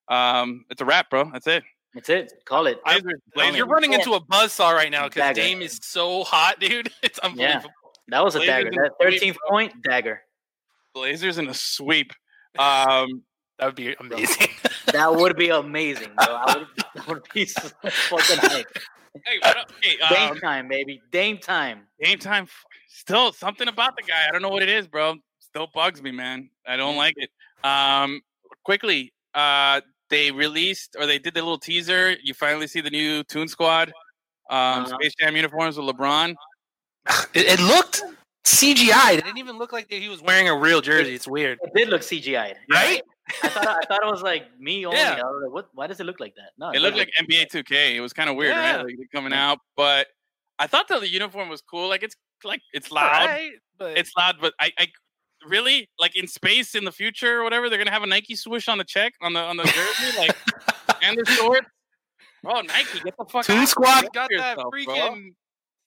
Um, it's a wrap, bro. That's it. That's it. Call it. Blazers, Blazers, You're running into a buzzsaw right now because Dagger. Dame is so hot, dude. (laughs) It's unbelievable. Yeah, That was a Blazers dagger. That the thirteenth point dagger. Blazers in a sweep. Um, (laughs) That would be amazing. That would be (laughs) amazing, bro. I would, that would be so fucking hype. Hey, what up? Hey, (laughs) Dame um, time, baby. Dame time. game time. Still something about the guy. I don't know what it is, bro. Still bugs me, man. I don't like it. Um, quickly, uh, they released or they did the little teaser. You finally see the new Toon Squad, um, Uh-huh. Space Jam uniforms with LeBron. (laughs) it, it looked CGI. It didn't even look like he was wearing a real jersey. It's weird, It did look CGI'd. right? I thought I thought it was like me only. Yeah. I was like, what? Why does it look like that? No, It looked like NBA 2K. It was kind of weird, Yeah. right? Like coming out, but I thought that the uniform was cool. Like it's like it's loud. Right, but It's loud, but I, I really like in space in the future or whatever. They're gonna have a Nike swoosh on the check on the on the jersey, like (laughs) and the shorts. Bro, Nike, get the fuck Two out. Squad Get got that yourself, bro.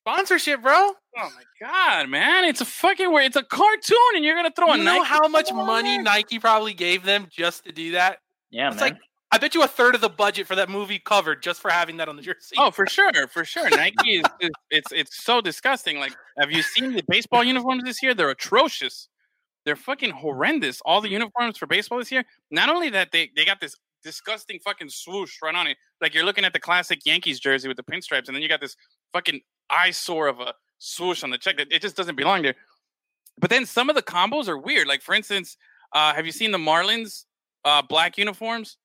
Freaking sponsorship, bro. Oh my god, man! It's a fucking weird. It's a cartoon, and you're gonna throw a You know Nike how much money there? Nike probably gave them just to do that? Yeah, It's man. like I bet you a third of the budget for that movie covered just for having that on the jersey. Oh, for sure, for sure. Nike is, is it's it's so disgusting. Like, have you seen the baseball uniforms this year? They're atrocious. They're fucking horrendous. All the uniforms for baseball this year. Not only that, they they got this disgusting fucking swoosh right on it. Like you're looking at the classic Yankees jersey with the pinstripes, and then you got this fucking eyesore of a swoosh on the check. It it just doesn't belong there. But then some of the combos are weird. Like for instance, uh, have you seen the Marlins uh, black uniforms?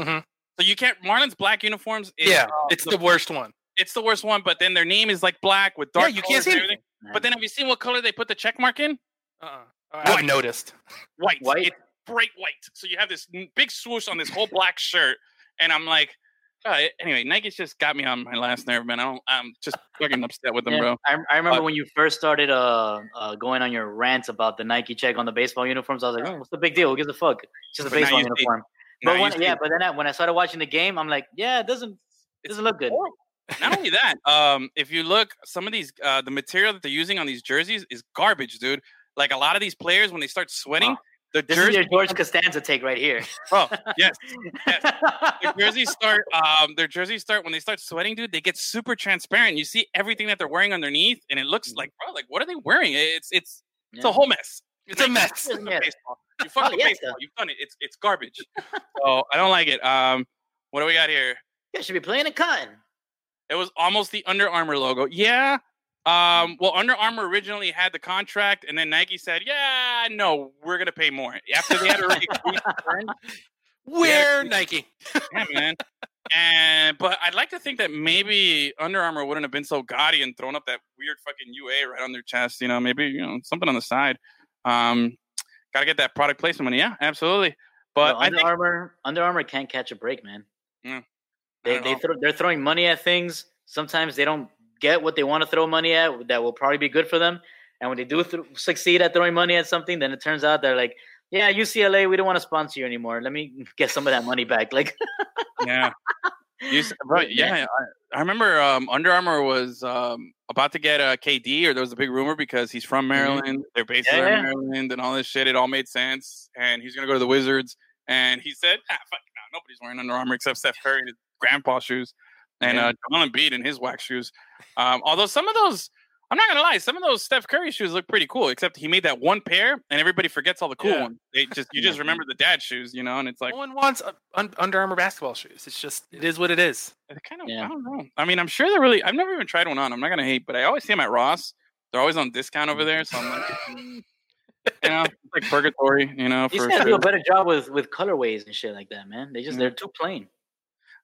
Mhm. So you can't Marlins black uniforms. Is, yeah, uh, it's the the worst one. it's the worst one, but then their name is like black with dark. Yeah, dark. you can't see and anything. But then have you seen what color they put the check mark in? Uh-uh. I haven't noticed. White. White? It's bright white. So you have this big swoosh on this whole black shirt, and I'm like, uh, anyway, Nike's just got me on my last nerve, man. I don't, I'm just fucking upset with them, Yeah, bro. I, I remember Uh, when you first started uh, uh, going on your rants about the Nike check on the baseball uniforms. I was like, oh, what's the big deal? Who gives a fuck? It's just a baseball see- uniform. But when, see- yeah, but then I, when I started watching the game, I'm like, yeah, it doesn't it doesn't look good. horrible. Not only that, um, if you look, some of these, uh, the material that they're using on these jerseys is garbage, dude. Like a lot of these players, when they start sweating. The This is jersey, your George Costanza take right here. oh, yes, (laughs) their jerseys start um their jerseys start when they start sweating dude they get super transparent. You see everything that they're wearing underneath and it looks like bro like what are they wearing? It's it's it's a whole mess. It's a mess. (laughs) It's Yeah. you fuck (laughs) Oh, yes, baseball you've done it. It's it's garbage. So i don't like it. Um what do we got here? Yeah, should be playing a cotton. it was almost the Under Armour logo. Yeah um well Under Armour originally had the contract and then Nike said yeah no we're gonna pay more after they had already agreed to terms, (laughs) Where Nike? yeah, man. And but I'd like to think that maybe Under Armour wouldn't have been so gaudy and thrown up that weird fucking UA right on their chest. You know, maybe you know something on the side. Um, got to get that product placement money. Yeah, absolutely. But No, Under think Armour, Under Armour can't catch a break, man. Yeah. They they throw, they're throwing money at things. Sometimes they don't get what they want to throw money at. That will probably be good for them. And when they do th- succeed at throwing money at something, then it turns out they're like, "Yeah, UCLA, we don't want to sponsor you anymore. Let me (laughs) get some of that money back." Like, (laughs) yeah. You right, yeah, I, I remember um, Under Armour was um, about to get a KD, or there was a big rumor because he's from Maryland. They're based Mm-hmm. Yeah, there yeah. in Maryland, and all this shit. It all made sense, and he's gonna go to the Wizards. And he said, ah, "Fuck, no, nobody's wearing Under Armour except Steph Curry in his grandpa shoes, and Yeah. uh, Joel Embiid in his wax shoes." Um, although some of those, I'm not gonna lie, some of those Steph Curry shoes look pretty cool. Except he made that one pair, and everybody forgets all the cool Yeah. ones. They just you (laughs) just remember the dad shoes, you know, and it's like. no one wants uh, un- Under Armour basketball shoes. It's just it is what it is. They're kind of, Yeah. I don't know. I mean, I'm sure they're really. I've never even tried one on. I'm not gonna hate, but I always see them at Ross. They're always on discount over there, so I'm like, mm, (laughs) you know, it's like purgatory, you know. they For just gotta do a better job with with colorways and shit like that, man. They just they're too plain.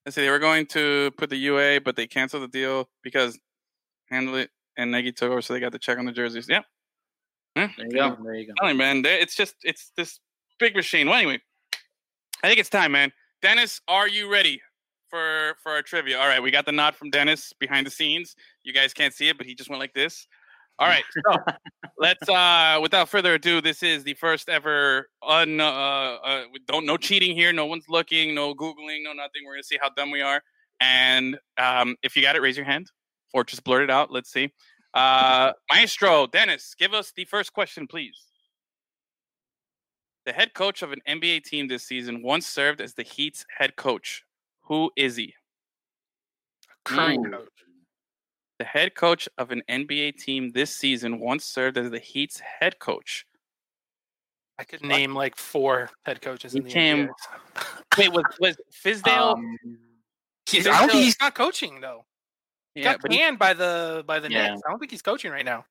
Let's see, they were going to put the UA, but they canceled the deal because handle it and Nike took over, so they got the check on the jerseys. Yep. Yeah. Hmm. There you go. There you go. Telling man, it's just it's this big machine. Well, anyway, I think it's time, man. Dennis, are you ready for for our trivia? All right, we got the nod from Dennis behind the scenes. You guys can't see it, but he just went like this. All right. So let's uh without further ado, this is the first ever un uh, uh don't no cheating here, no one's looking, no googling, no nothing. We're gonna see how dumb we are. And um if you got it, raise your hand or just blurt it out. Let's see. Uh Maestro Dennis, give us the first question, please. The head coach of an NBA team this season once served as the Heat's head coach. Who is he? Current Ooh. coach. The head coach of an NBA team this season once served as the Heat's head coach. I could name like four head coaches in He the came- NBA. (laughs) Wait, was was Fizdale? Um, He's, I don't think he's not coaching though. He yeah, got but he- canned by the by the Yeah. Knicks. I don't think he's coaching right now.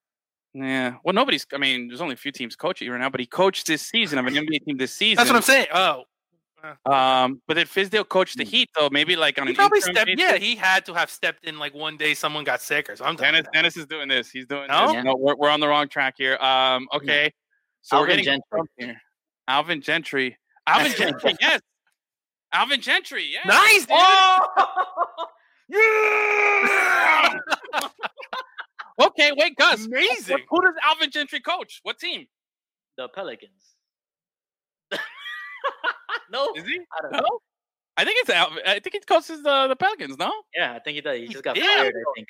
yeah. Well, nobody's. I mean, there's only a few teams coaching right now, but he coached this season of an NBA team this season. That's what I'm saying. Oh, Um, but did Fizdale coached the Heat though? Maybe like on he an probably stepped. basis? Yeah, he had to have stepped in like one day. Someone got sick or something. Dennis, Dennis is doing this. He's doing No? this. Yeah. No, we're, we're on the wrong track here. Um, okay. So Alvin we're getting Gentry. here. Alvin Gentry. Alvin Gentry. (laughs) Yes. Alvin Gentry. Yes. Nice. Dude. Yeah! (laughs) okay, wait, Gus. Amazing. What, who does Alvin Gentry coach? What team? the Pelicans. (laughs) no, Is he? I don't No. know. I think it's Alvin. I think he coaches the the Pelicans. No. Yeah, I think he does. He just got Yeah. fired. I think.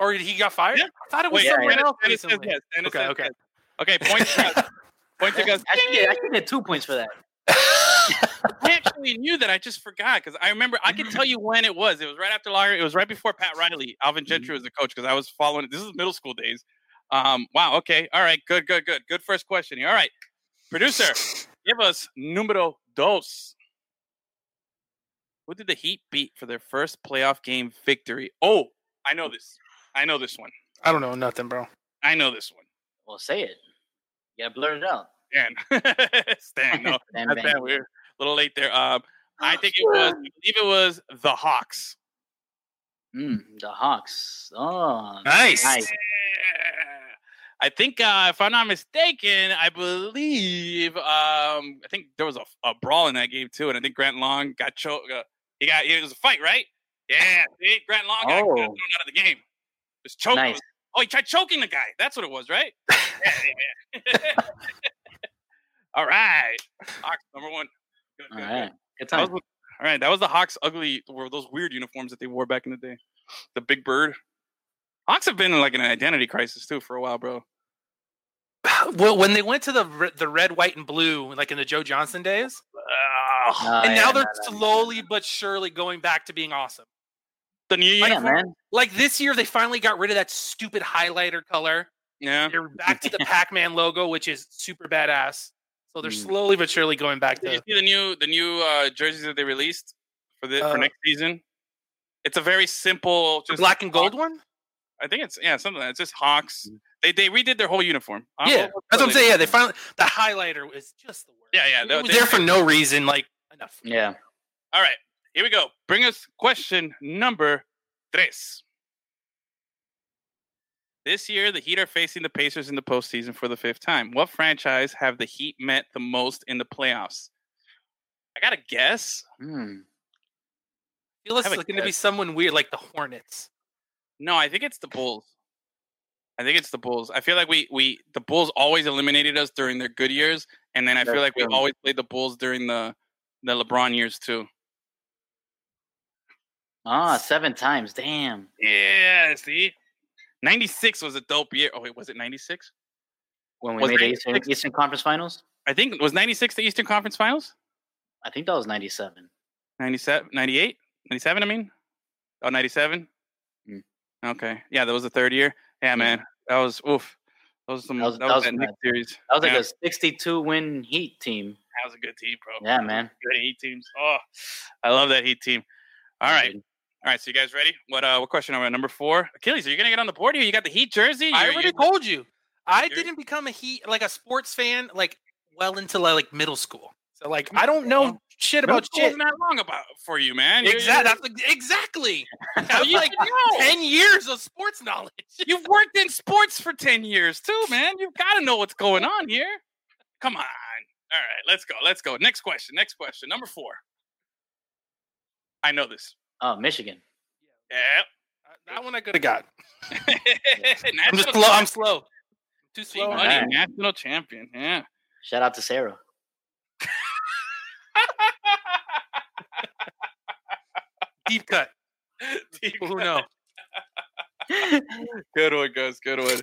Or he got fired? Yeah. I thought it was Wait, someone Dennis, else Dennis says yes. Dennis Okay, says okay. yes. Okay. Point to Gus. (laughs) Point to Gus. I should get. I should get two points for that. I actually knew that. I just forgot because I remember. I can tell you when it was. It was right after Larry. It was right before Pat Riley. Alvin Gentry was the coach because I was following. It. This is middle school days. Um. Wow. Okay. All right. Good. Good. Good. Good first question here. All right. Producer, give us numero dos. Who did the Heat beat for their first playoff game victory? Oh, I know this. I know this one. I don't know nothing, bro. I know this one. Well, say it. Yeah, blurt it out. Dan. (laughs) Stan. No, (laughs) Damn, that's bang. Dan. We're a little late there. Um, I think it was. I believe it was the Hawks. Mm, the Hawks. Oh, Nice. nice. I think, uh, if I'm not mistaken, I believe, um, I think there was a, a brawl in that game too, and I think Grant Long got choked. Uh, he got it was a fight, right? Yeah, see? Grant Long got, got Oh. thrown out of the game. Just choked. Nice. Oh, he tried choking the guy. That's what it was, right? (laughs) yeah, yeah, yeah. (laughs) All right, Hawks number one. Good, All good, right. Good That was, all right, that was the Hawks' ugly, or those weird uniforms that they wore back in the day. The big bird. Hawks have been in like an identity crisis too for a while, bro. (sighs) Well, when they went to the the red, white, and blue, like in the Joe Johnson days, Ugh. Oh, and yeah, now they're no, no. slowly but surely going back to being awesome. the new Oh, yeah, man. Like this year, they finally got rid of that stupid highlighter color. Yeah. They're back to the (laughs) Pac-Man logo, which is super badass. So they're Mm. slowly but surely going back Did you to. see the new the new uh, jerseys that they released for the Uh, for next season? It's a very simple, just black and gold one? I think it's yeah, something like that. It's just Hawks. Mm. They they redid their whole uniform. I don't Yeah, that's what I'm saying. Yeah, they finally the highlighter is just the worst. Yeah, yeah, it they- was they- there for no reason. Like enough. Yeah. All right, here we go. Bring us question number tres. This year, the Heat are facing the Pacers in the postseason for the fifth time. What franchise have the Heat met the most in the playoffs? I got to guess. Hmm. I feel it's going to be someone weird, like the Hornets. No, I think it's the Bulls. I think it's the Bulls. I feel like we we the Bulls always eliminated us during their good years, and then I feel That's like we always played the Bulls during the the LeBron years too. Ah, seven times. Damn. Yeah, see, ninety six was a dope year. Oh wait, was it ninety six? When we Was made the Eastern, Eastern Conference Finals, I think was 96 the Eastern Conference Finals? I think that was '97. 97, 98, 97, I mean? Oh, 97? Okay. Yeah, that was the third year. Yeah, Yeah. man. That was, oof. That was some, That was- that that was was that Knicks series. That was like a 62 win Heat team. that was a good team, bro. Yeah, man. Good Heat teams. Oh, I love that Heat team. All right. All right, So you guys ready? What uh what question are we on? Number four? Achilles, are you gonna get on the board here? You got the Heat jersey? I You're- already you're- told you. I didn't become a Heat like a sports fan like well into like middle school. So like I don't know shit Middle about school shit. isn't that long about for you, man. You're- Exactly. (laughs) you're- exactly. That's you like should know. ten years of sports knowledge. You've worked in sports for 10 years too, man. You've got to know what's going on here. Come on. All right, let's go. Let's go. Next question. Next question. Number four. I know this. Oh, Michigan. Yeah. Uh, that one I could have got. (laughs) I'm just slow. I'm slow. Too Big slow. money, Alright. national champion. Yeah. Shout out to Sarah. Deep cut. People who know. (laughs) Good one, Gus. Good one.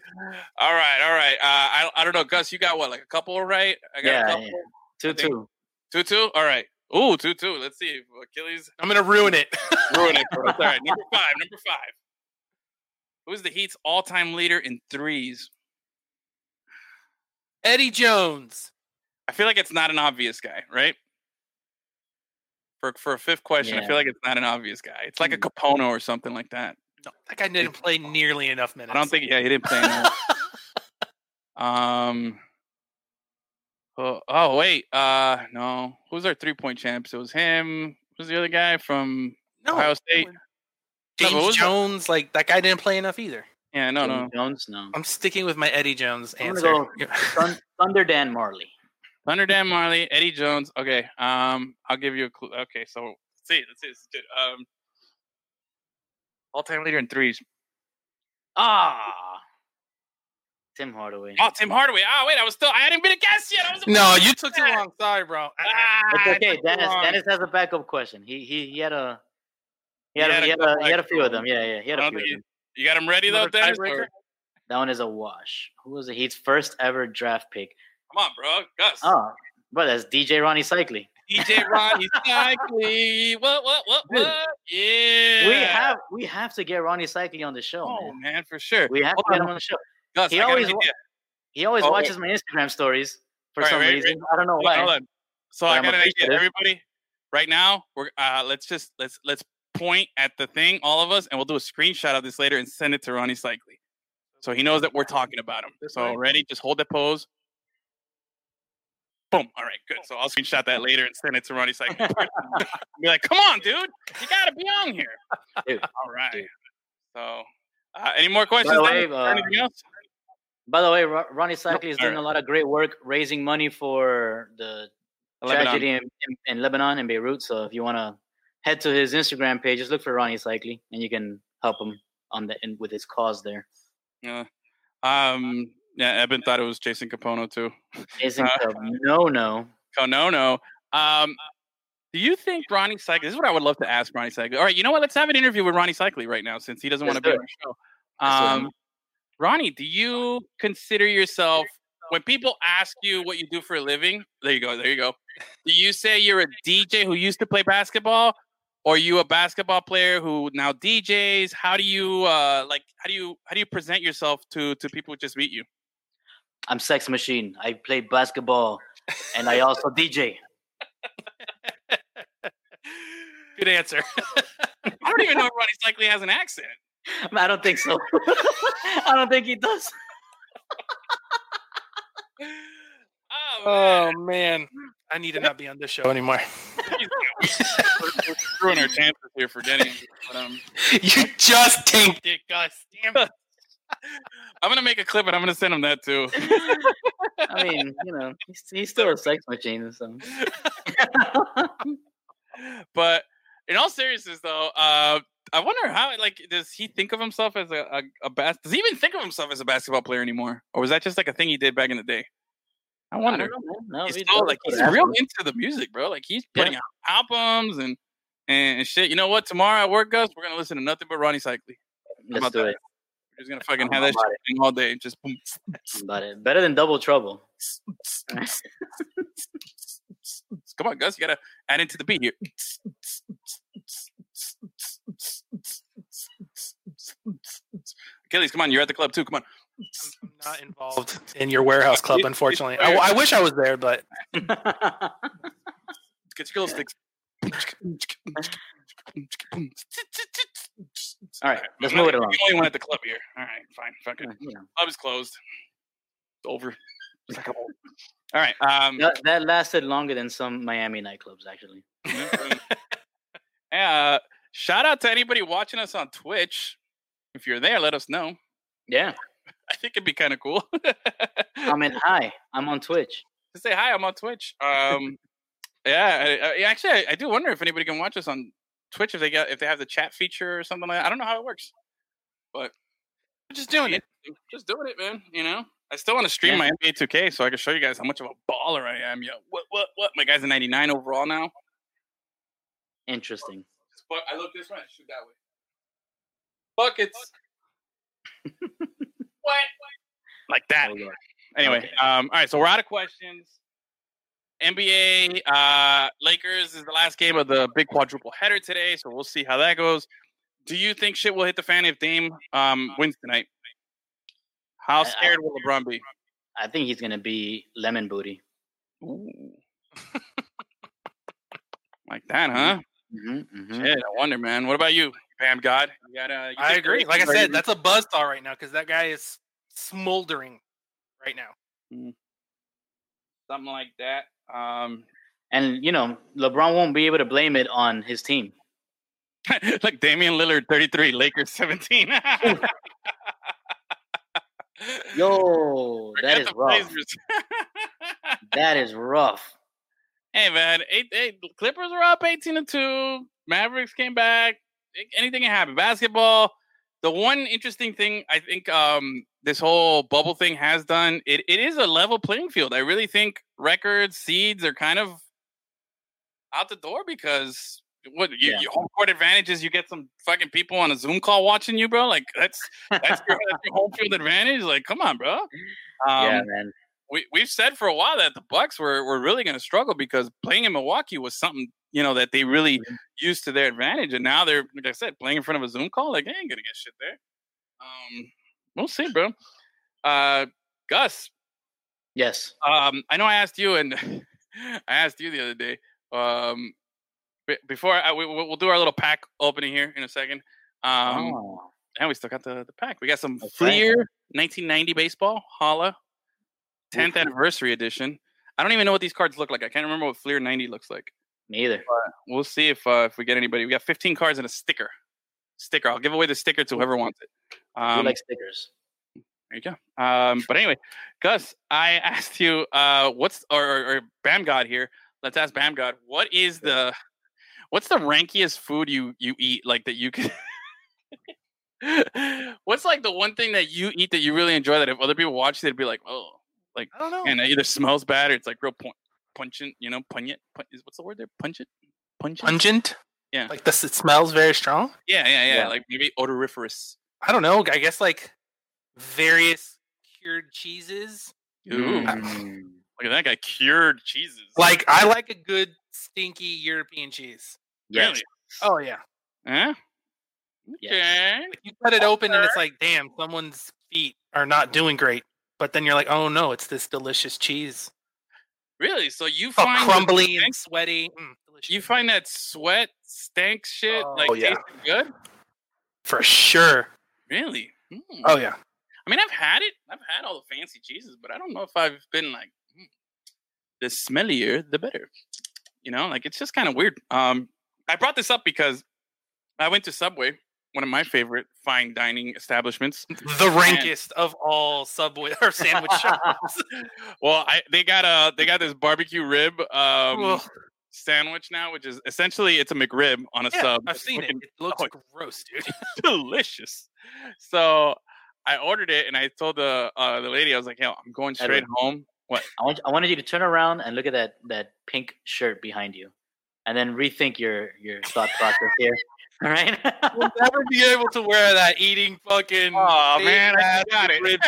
All right, all right. Uh, I I don't know, Gus. You got what, like a couple, right? I got Yeah, a couple. yeah. Two I think- two. Two, two. All right. Ooh, two, two. Let's see. Achilles I'm gonna ruin it. ruin it for. All right, number five. Number five. Who's the Heat's all-time leader in threes? Eddie Jones. I feel like it's not an obvious guy, right? For for a fifth question, I feel like it's not an obvious guy. It's like a Hmm. Kapono or something like that. No, that guy didn't play nearly enough minutes. I don't think. Yeah, he didn't play. enough. (laughs) um. Oh, oh wait. Uh, no. Who's our three-point champs? It was him. Who's the other guy from? no, Ohio State. No, James who's the- Jones, like that guy didn't play enough either. Yeah, no, Jimmy no. Jones, no. I'm sticking with my Eddie Jones I'm answer. go Thunder Dan Majerle. Thunder Dan Majerle, Eddie Jones. Okay. Um, I'll give you a clue. Okay, so let's see. Let's see. This is good. Um, all-time leader in threes. Ah, Tim Hardaway. Oh, Tim Hardaway. Oh, wait, I was still. I hadn't been a guest yet. I was. no, you took too long. Sorry, bro. Ah, It's okay. Dennis. Dennis has a backup question. He he he had a. He had, He a, had he, had a, he had a few of them. Yeah, yeah. He had a few of them. You got him ready though, Dennis. That one is a wash. Who was the Heat's first ever draft pick? Come on, bro. Gus. Oh, but that's DJ Rony Seikaly. DJ Rony (laughs) Seikaly. What? What? What? Dude, What? Yeah. We have we have to get Rony Seikaly on the show, Oh man. man, for sure. We have Hold to get on. him on the show. Gus, he I got always an wa- idea. He always Oh, watches my Instagram stories for Right, some right, reason. I don't know why. hold on. So But I I'm got an idea. Everybody, right now, we're uh, let's just let's let's point at the thing, all of us, and we'll do a screenshot of this later and send it to Rony Seikaly, so he knows that we're talking about him. So way? ready? Just hold the pose. Boom. All right, good. So I'll screenshot that later and send it to Rony Seikaly. (laughs) Be like, come on, dude, you gotta be on here. Dude, All right. dude. So, uh, any more questions? the way, uh, Anything else? By the way, Ro- Rony Seikaly is doing alright. a lot of great work raising money for the Lebanon. tragedy in, in, in Lebanon and Beirut. So if you want to head to his Instagram page, just look for Rony Seikaly, and you can help him on the in, with his cause there. Yeah. Um. Yeah, Eben thought it was Jason Kapono too. Isn't Uh, no no. Oh no, no. Um, do you think Rony Seikaly? This is what I would love to ask Rony Seikaly. All right, you know what? Let's have an interview with Rony Seikaly right now, since he doesn't want to be on the show. Let's do it. Um, Rony, do you consider yourself when people ask you what you do for a living? There you go. There you go. Do you say you're a DJ who used to play basketball, or you a basketball player who now DJs? How do you uh like? How do you how do you present yourself to to people who just meet you? I'm Sex Machine. I play basketball, and I also (laughs) DJ. Good answer. (laughs) I don't even know if Rony Seikaly has an accent. I don't think so. (laughs) I don't think he does. Oh, man. oh man, I need to not be on this show anymore. We're screwing our chances here for getting. But, um, you just tanked it, Gus. Damn it. I'm gonna make a clip and I'm gonna send him that too. I mean, you know, he's, he's still a sex machine. So. (laughs) but in all seriousness, though, uh, I wonder how like does he think of himself as a a, a bas- Does he even think of himself as a basketball player anymore, or was that just like a thing he did back in the day? I I wonder. don't know. No, he's he still like he's real into the music, bro. Like he's putting out albums and and shit. You know what? Tomorrow at work, Gus, we're gonna listen to nothing but Rony Seikaly. Let's do that? it. We're just gonna fucking I'm have that about shit playing all day. Just boom. About it. Better than double trouble. Come on, Gus, you gotta add into the beat here. Achilles, come on, you're at the club too. Come on. I'm not involved in your warehouse club, (laughs) unfortunately. I, I wish I was there, but Get your glow sticks. (laughs) All right, let's I'm move not it along. The only one at the club here. All right, fine. Fucking You know, club is closed. It's over. It's like a whole- All right. Um, that, that lasted longer than some Miami nightclubs, actually. (laughs) uh, shout out to anybody watching us on Twitch. If you're there, let us know. Yeah. (laughs) I think it'd be kind of cool. I mean, (laughs) hi, I'm on Twitch. to say hi. I'm on Twitch. Um, yeah, I, I, actually, I, I do wonder if anybody can watch us on Twitch if they got if they have the chat feature or something like that. I don't know how it works. but just doing it. just doing it, man. You know, I still want to stream Yeah. my NBA 2K so I can show you guys how much of a baller I am. Yo, what, what, what? My guy's a 99 overall now. Interesting. But I look this way, I shoot that way. Buckets. (laughs) what? Like that. Oh. Anyway, Okay. um, all right, so we're out of questions. NBA uh, Lakers is the last game of the big quadruple header today, so we'll see how that goes. Do you think shit will hit the fan if Dame um, wins tonight? How I- I- scared will LeBron be? I think he's gonna be lemon booty. Ooh. (laughs) like that, huh? Mm-hmm, Shit, I wonder, man. What about you, Bam God? You got, uh, you I agree. Like I said, that's a buzz buzzsaw right now because that guy is smoldering right now. something like that. Um, And you know, LeBron won't be able to blame it on his team. (laughs) like Damian Lillard, 33, Lakers 17. (laughs) Yo, that Forget rough. (laughs) That is rough. hey man, eight, eight, Clippers were up 18 to 2. Mavericks came back. Anything can happen. Basketball. The one interesting thing I think um, this whole bubble thing has done, it, it is a level playing field. I really think records, seeds are kind of out the door because what you, Yeah. your home court advantage is you get some fucking people on a Zoom call watching you, bro. Like that's that's your, that's your home field advantage. Like, come on, bro. (laughs) Um, yeah, man. we we've said for a while that the Bucks were were really going to struggle because playing in Milwaukee was something you know that they really Mhm. used to their advantage, and now they're like I said, playing in front of a Zoom call. Like they ain't gonna get shit there. Um, we'll see, bro. Uh, Gus, Yes. um, I know I asked you, and (laughs) I asked you the other day. Um, be- before I, we, we'll do our little pack opening here in a second. Um, oh, and we still got the, the pack. We got some Okay. Fleer 1990 baseball, Holla, 10th anniversary edition. I don't even know what these cards look like. I can't remember what Fleer 90 looks like. Neither. either. We'll see if uh, if we get anybody. We got 15 cards and a sticker. Sticker. I'll give away the sticker to whoever wants it. Who Um, like stickers? there you go. Um, but anyway, Gus, I (laughs) asked you, uh, what's or, or, or Bam God here? Let's ask Bam God. What is the what's the rankiest food you you eat like that you can? (laughs) what's like the one thing that you eat that you really enjoy that if other people watch it, they'd be like, oh, like I don't know. and it either smells bad or it's like real pu- pungent, you know, pungent. Pun- is what's the word there? Pungent. Pungent. Pungent. Yeah. Like this, it smells very strong. Yeah, yeah, yeah, Yeah. Like maybe odoriferous. I don't know. I guess like various cured cheeses. Ooh, Mm. look at that guy cured cheeses. Like I like a good stinky European cheese. Yes. Really? Oh yeah. Huh? Yes. Okay. Like you cut it open and it's like, damn, someone's feet are not doing great. But then you're like, oh no, it's this delicious cheese. Really? So you Oh, find the crumbly and sweaty. Mm, delicious. you find that sweat stank shit like Oh, yeah. tasting good? for sure. Really? Hmm. Oh yeah. I mean, I've had it. I've had all the fancy cheeses, but I don't know if I've been like hmm, the smellier the better. You know, like it's just kind of weird. Um, I brought this up because I went to Subway, one of my favorite fine dining establishments. The rankest of all Subway (laughs) or sandwich (laughs) shops. Well, I they got a they got this barbecue rib um, Ugh. Sandwich now, which is essentially it's a McRib on a yeah, sub. I've It's seen it. It looks oh, gross, dude. (laughs) delicious. So I ordered it and I told the uh, the lady I was like, "Yo, I'm going straight Edwin. home." What? I want I wanted you to turn around and look at that that pink shirt behind you, and then rethink your your thought process here. (laughs) All right. We'll never be able to wear that eating fucking. Oh man, I got it. (laughs)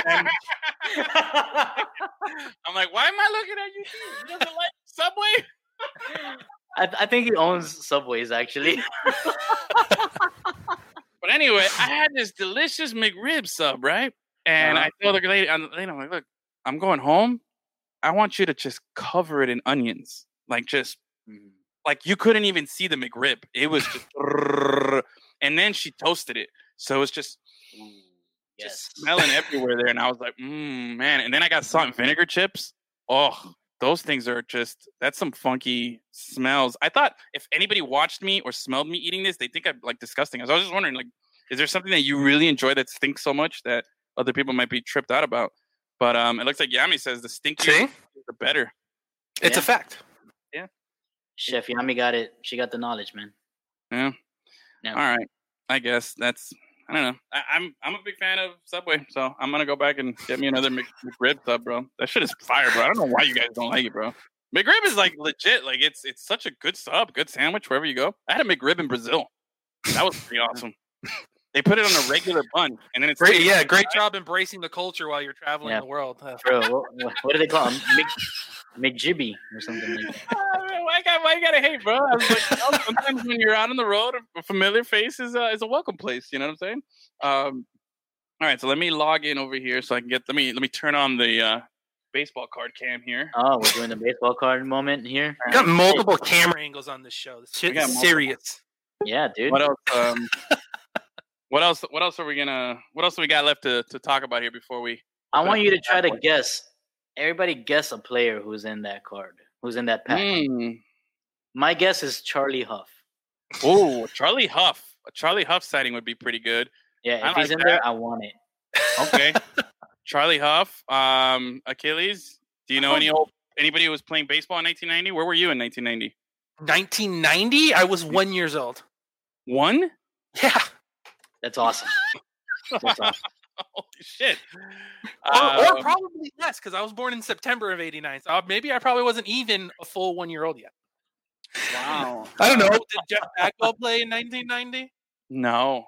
I'm like, why am I looking at you? He doesn't like Subway. I, I think he owns Subways actually. (laughs) But anyway, I had this delicious McRib sub, right? And Uh-huh. I told the lady, I'm, lady, I'm like, look, I'm going home. I want you to just cover it in onions, like just like you couldn't even see the McRib. It was just, (laughs) and then she toasted it, so it's just yes. just smelling everywhere there. And I was like, mm, man. And then I got salt and vinegar chips. Oh, those things are just that's some funky smells. I thought if anybody watched me or smelled me eating this, they think I'm like disgusting. I was just wondering, like, is there something that you really enjoy that stinks so much that other people might be tripped out about? But um, it looks like Yami says the stinkier See, the better. it's a fact. Yeah. Chef Yami got it. She got the knowledge, man. Yeah. Yeah. All right. I guess that's I don't know. I, I'm I'm a big fan of Subway, so I'm gonna go back and get me another Mc, McRib sub, bro. That shit is fire, bro. I don't know why you guys don't like it, bro. McRib is like legit. Like it's it's such a good sub, good sandwich wherever you go. I had a McRib in Brazil. That was pretty awesome. They put it on a regular bun, and then it's Great, yeah, great job embracing the culture while you're traveling Yeah. the world. Bro, what, what do they call them? Mc, McJibby or something like that. (laughs) why, got, why you gotta hate, bro? I was like, you know, sometimes when you're out on the road, a familiar face is a, is a welcome place. You know what I'm saying? Um, all right, so let me log in over here so I can get. Let me let me turn on the uh, baseball card cam here. Oh, we're doing the baseball card moment here. we got multiple camera angles on this show. This shit is serious. Yeah, dude. What else? Um, (laughs) what else? What else are we gonna? What else do we got left to, to talk about here before we? I want you to try to guess. Everybody guess a player who's in that card, who's in that pack. Mm. My guess is Charlie Hough. Oh, Charlie Hough. A Charlie Hough sighting would be pretty good. Yeah, if I he's like in that. there, I want it. Okay, (laughs) Charlie Hough. Um, Achilles. Do you know any old anybody who was playing baseball in 1990? Where were you in 1990? 1990, I was one years old. One? Yeah, That's awesome. That's awesome. (laughs) Holy shit! or, or Um, probably less because I was born in September of '89. So maybe I probably wasn't even a full one year old yet. wow. I don't know. Did Jeff Bagwell play in 1990? No.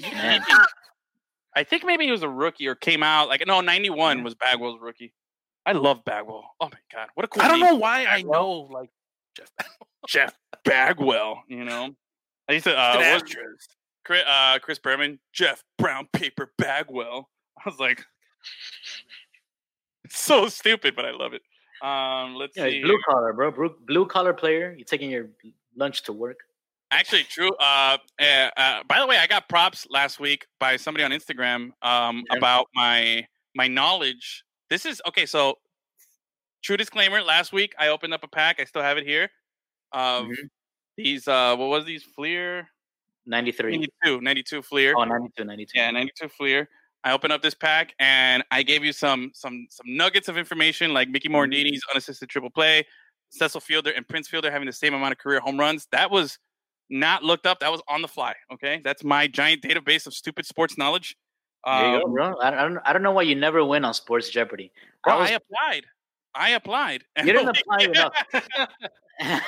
Man. I think maybe he was a rookie or came out like no 91 was Bagwell's rookie. I love Bagwell. Oh my god, what a cool I don't name. know why I know like Jeff. Jeff Bagwell. You know, I used to uh, was- actress. Chris, uh, Chris Berman, Jeff Brown Paper Bagwell. I was like, it's (laughs) so stupid, but I love it. Um, let's Yeah, see. blue collar, bro. Blue, blue collar player. You're taking your lunch to work. Actually, true. Uh, uh, uh, by the way, I got props last week by somebody on Instagram um, Yeah. about my my knowledge. This is okay. So, true disclaimer. Last week, I opened up a pack. I still have it here. Of Mhm. these, uh, what was these? Fleer 93. 92, 92 Fleer. Oh, 92, 92. Yeah, 92 Fleer. I opened up this pack and I gave you some some some nuggets of information like Mickey Morandini's unassisted triple play, Cecil Fielder and Prince Fielder having the same amount of career home runs. That was not looked up. That was on the fly. Okay, that's my giant database of stupid sports knowledge. There you go, Um, bro. I, I, don't, I don't know why you never win on Sports Jeopardy. bro, That was- I applied. I applied. (laughs) You didn't apply enough. (laughs) (laughs)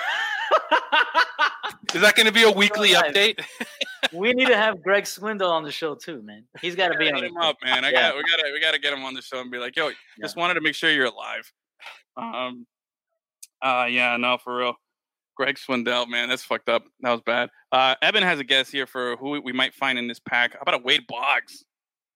Is that going to be a weekly Alive. update? (laughs) we need to have Greg Swindell on the show too, man. He's got to be on the him up, man. I Yeah. got we gotta we gotta get him on the show and be like, yo, just wanted to make sure you're alive. Um uh yeah, no, for real. Greg Swindell, man, that's fucked up. That was bad. Uh Evan has a guess here for who we might find in this pack. How about a Wade Boggs?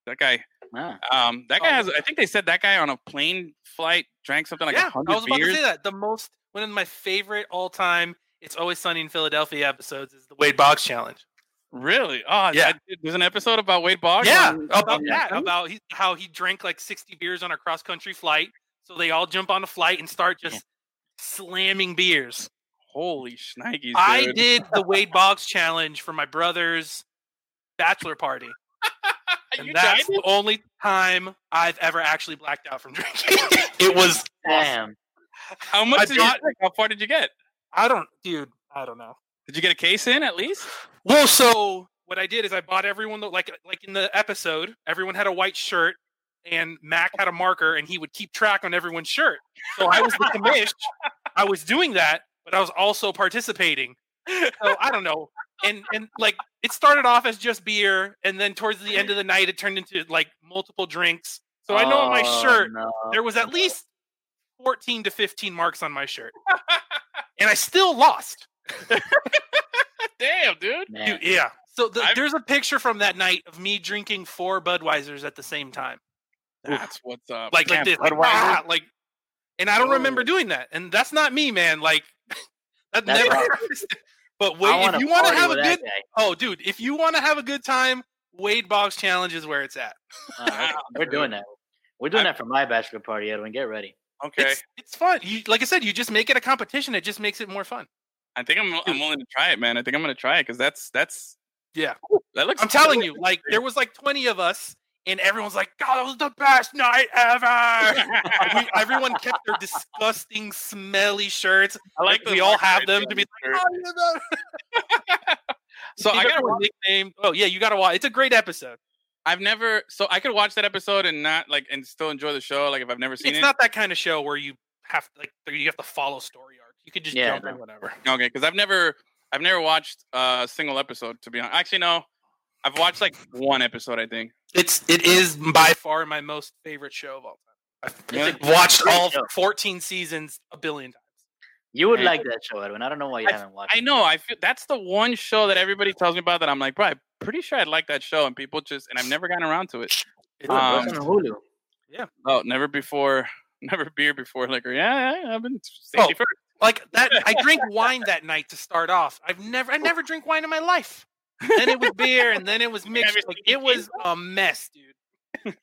That guy Ah, um that guy Oh, has I think they said that guy on a plane flight drank something like a yeah, I was about beers. to say that. The most one of my favorite all time "It's Always Sunny in Philadelphia" episodes is the Wade Boggs challenge. Really? Oh Yeah. yeah. There's an episode about Wade Boggs. Yeah, oh, about on- that. About he, how he drank like 60 beers on a cross country flight. So they all jump on the flight and start just slamming beers. Holy shnikes, I did the (laughs) Wade Boggs challenge for my brother's bachelor party. (laughs) And You that's tried the only time I've ever actually blacked out from drinking. (laughs) it was damn. How much I did you drink? How far did you get? I don't dude, I don't know. Did you get a case in at least? Well, so what I did is I bought everyone the, like like in the episode, everyone had a white shirt and Mac had a marker and he would keep track on everyone's shirt. So I was the commish. I was doing that, but I was also participating. So I don't know. And and like it started off as just beer and then towards the end of the night it turned into like multiple drinks. So I know on my Oh, shirt no. there was at least 14 to 15 marks on my shirt. (laughs) and I still lost. (laughs) Damn, dude. Man. Dude, yeah. So the, there's a picture from that night of me drinking four Budweisers at the same time, That's what's up. like like Damn, this, like, ah, like, and I don't remember Oh. doing that, and that's not me, man. Like, (laughs) that That's never. awesome. but wait, if you want to have a good, oh, dude, if you want to have a good time, Wade Boggs Challenge is where it's at. Okay. We're doing that. We're doing that for my bachelor party, Edwin. Get ready. Okay. It's it's fun. You like I said, you just make it a competition. It just makes it more fun. I think I'm I'm willing to try it, man. I think I'm gonna try it because that's that's Yeah. that looks. I'm telling you, like there was like 20 of us and everyone's like, "God, that was the best night ever." we, everyone kept their disgusting, smelly shirts. I like we all have them to be like, "Oh, (laughs) So I got a nickname. Oh yeah, you gotta watch. It's a great episode. I've never so I could watch that episode and not like and still enjoy the show. Like if I've never seen It's it. It's not that kind of show where you have like you have to follow story arc. You could just Yeah, jump in whatever. Okay, because I've never I've never watched a single episode to be honest. Actually, no, I've watched like one episode. I think. It's it is by far my most favorite show of all time. I've Really? watched all 14 seasons a billion times. You would Yeah. like that show, Edwin. I don't know why you I- haven't watched I it. know. I feel that's the one show that everybody tells me about that I'm like, bro, I'm pretty sure I'd like that show, and people just and I've never gotten around to it. It's Um, on Hulu. Yeah. Oh, never before, (laughs) never beer before liquor. Yeah, yeah I've been safety Oh. first. like that. I drink (laughs) wine that night to start off. I've never, I never drink wine in my life. Then it was (laughs) beer, and then it was mixed. Like, it was a mess, dude.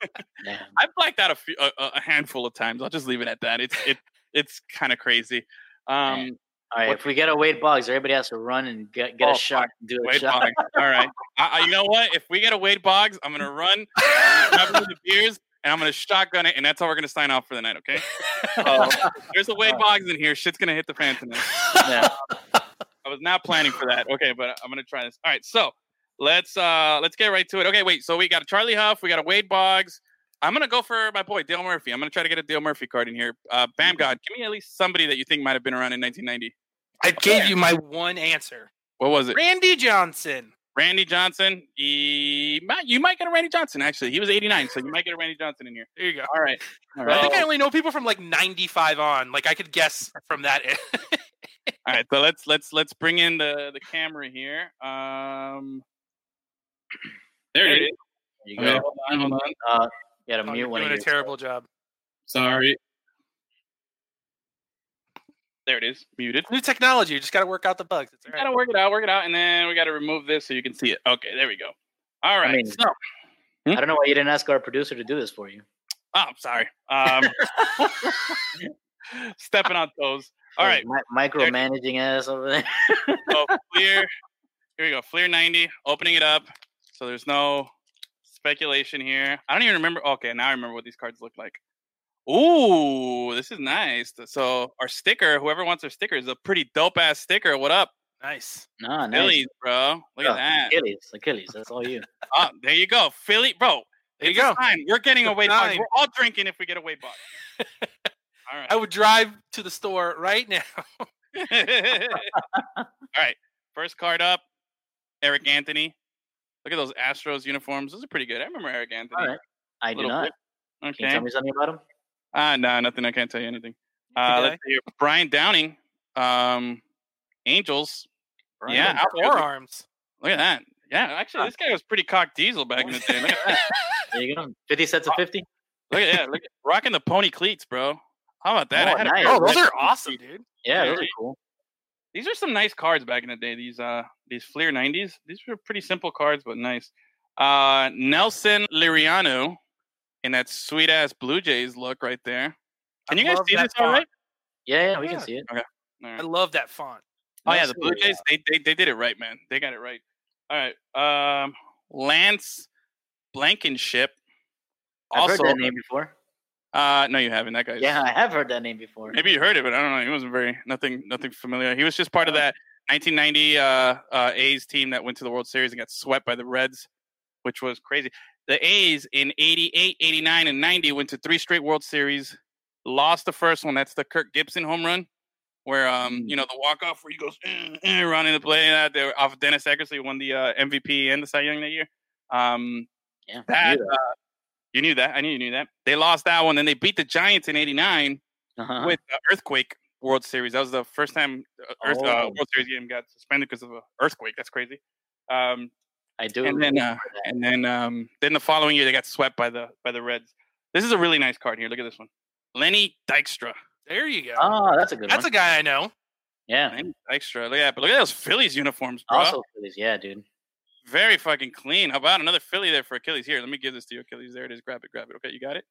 I've blacked out a, few, a, a handful of times. I'll just leave it at that. It's it it's kind of crazy. Um, All right, What- if we get a Wade Boggs, everybody has to run and get, get Oh, a shot. and Do a Wade shot. Boggs. All right. I, I, you know what? If we get a Wade Boggs, I'm gonna run, grab the beers, and I'm gonna shotgun it, and that's how we're gonna sign off for the night. Okay? So, (laughs) there's a Wade Boggs in here. Shit's gonna hit the fan tonight. Yeah. I was not planning for that. Okay, but I'm gonna try this. All right, so let's uh let's get right to it. Okay, wait. So we got a Charlie Hough, we got a Wade Boggs. I'm gonna go for my boy Dale Murphy. I'm gonna try to get a Dale Murphy card in here. Uh, Bam God, give me at least somebody that you think might have been around in 1990. I gave you my one answer. What was it? Randy Johnson. Randy Johnson. He might, you might get a Randy Johnson. Actually, he was 89, so you might get a Randy Johnson in here. There you go. All right, all I think I only know people from like 95 on. Like I could guess from that. (laughs) all right. So let's let's let's bring in the the camera here. Um, (clears throat) there it is. You Okay, go. hold on, hold on. Uh, you gotta Oh, mute you're one doing a your. terrible job. Sorry. There it is, muted. New technology. You just got to work out the bugs. It's all We right. gotta work it out, work it out, and then we gotta remove this so you can see it. Okay, there we go. All right. mean- so, I don't know why you didn't ask our producer to do this for you. oh, I'm sorry. Um, (laughs) stepping on toes. (laughs) All right. Mi- micromanaging ass over there. (laughs) So Fleer, here we go. Fleer 90, opening it up. So there's no speculation here. I don't even remember. Okay, now I remember what these cards look like. Ooh, this is nice. So our sticker, whoever wants our sticker, is a pretty dope ass sticker. What up, Nice. nah, nice. Phillies, bro? Look Yeah, at that. Achilles, Achilles. That's all you. Oh, (laughs) there you go, Philly, bro. There you it's a go. sign. We're getting a It's a weight We're all drinking if we get a weight. (laughs) All right. I would drive to the store right now. (laughs) all right. First card up, Eric Anthony. Look at those Astros uniforms. Those are pretty good. I remember Eric Anthony. All right. I do Little not. bit. Can you Okay. tell me something about him? Ah, no, nothing. I can't tell you anything. Uh, Okay. let's see here. Brian Downing, um, Angels. Brian Yeah, Downing. Forearms. Look at that. Yeah, actually, this guy was pretty cock diesel back in the day. Look at that. (laughs) There you go. Fifty sets of fifty. Look at yeah, look at rocking the pony cleats, bro. How about that? I Oh, had nice. pair Oh, those are awesome, dude. Yeah, Yeah. those are cool. These are some nice cards back in the day. These uh these Fleer 90s. These were pretty simple cards, but nice. Uh Nelson Liriano in that sweet ass Blue Jays look right there. Can I you guys see that this all font. right? Yeah, yeah, we Yeah. can see it. All right. I love that font. Oh yeah, the Blue Liriano. Jays, they, they they did it right, man. They got it right. All right. Um Lance Blankenship. I've Also, heard that name before. Uh no, you haven't. That guy. Yeah, I have heard that name before. Maybe you heard it, but I don't know. He wasn't very nothing nothing familiar. He was just part of that 1990 uh, uh, A's team that went to the World Series and got swept by the Reds, which was crazy. The A's in 88, 89, and 90 went to three straight World Series, lost the first one. That's the Kirk Gibson home run, where um you know the walk off where he goes eh, eh, running the play. Uh, they were off of Dennis Eckersley won the uh, MVP and the Cy Young that year. Um, Yeah, that, uh, you knew that. I knew you knew that. They lost that one. Then they beat the Giants in '89 Uh-huh. with the Earthquake World Series. That was the first time uh, Earth, uh, Oh. World Series game got suspended because of an earthquake. That's crazy. Um, I do. and then, uh, and then, um, then the following year they got swept by the by the Reds. This is a really nice card here. Look at this one, Lenny Dykstra. There you go. Oh, that's a good That's one. a guy I know. yeah. Lenny Dykstra. Look at that. But look at those Phillies uniforms, bro. Also Phillies. Yeah, dude. Very fucking clean. How about another Philly there for Achilles? Here, let me give this to you, Achilles. There it is. Grab it, grab it. Okay, you got it.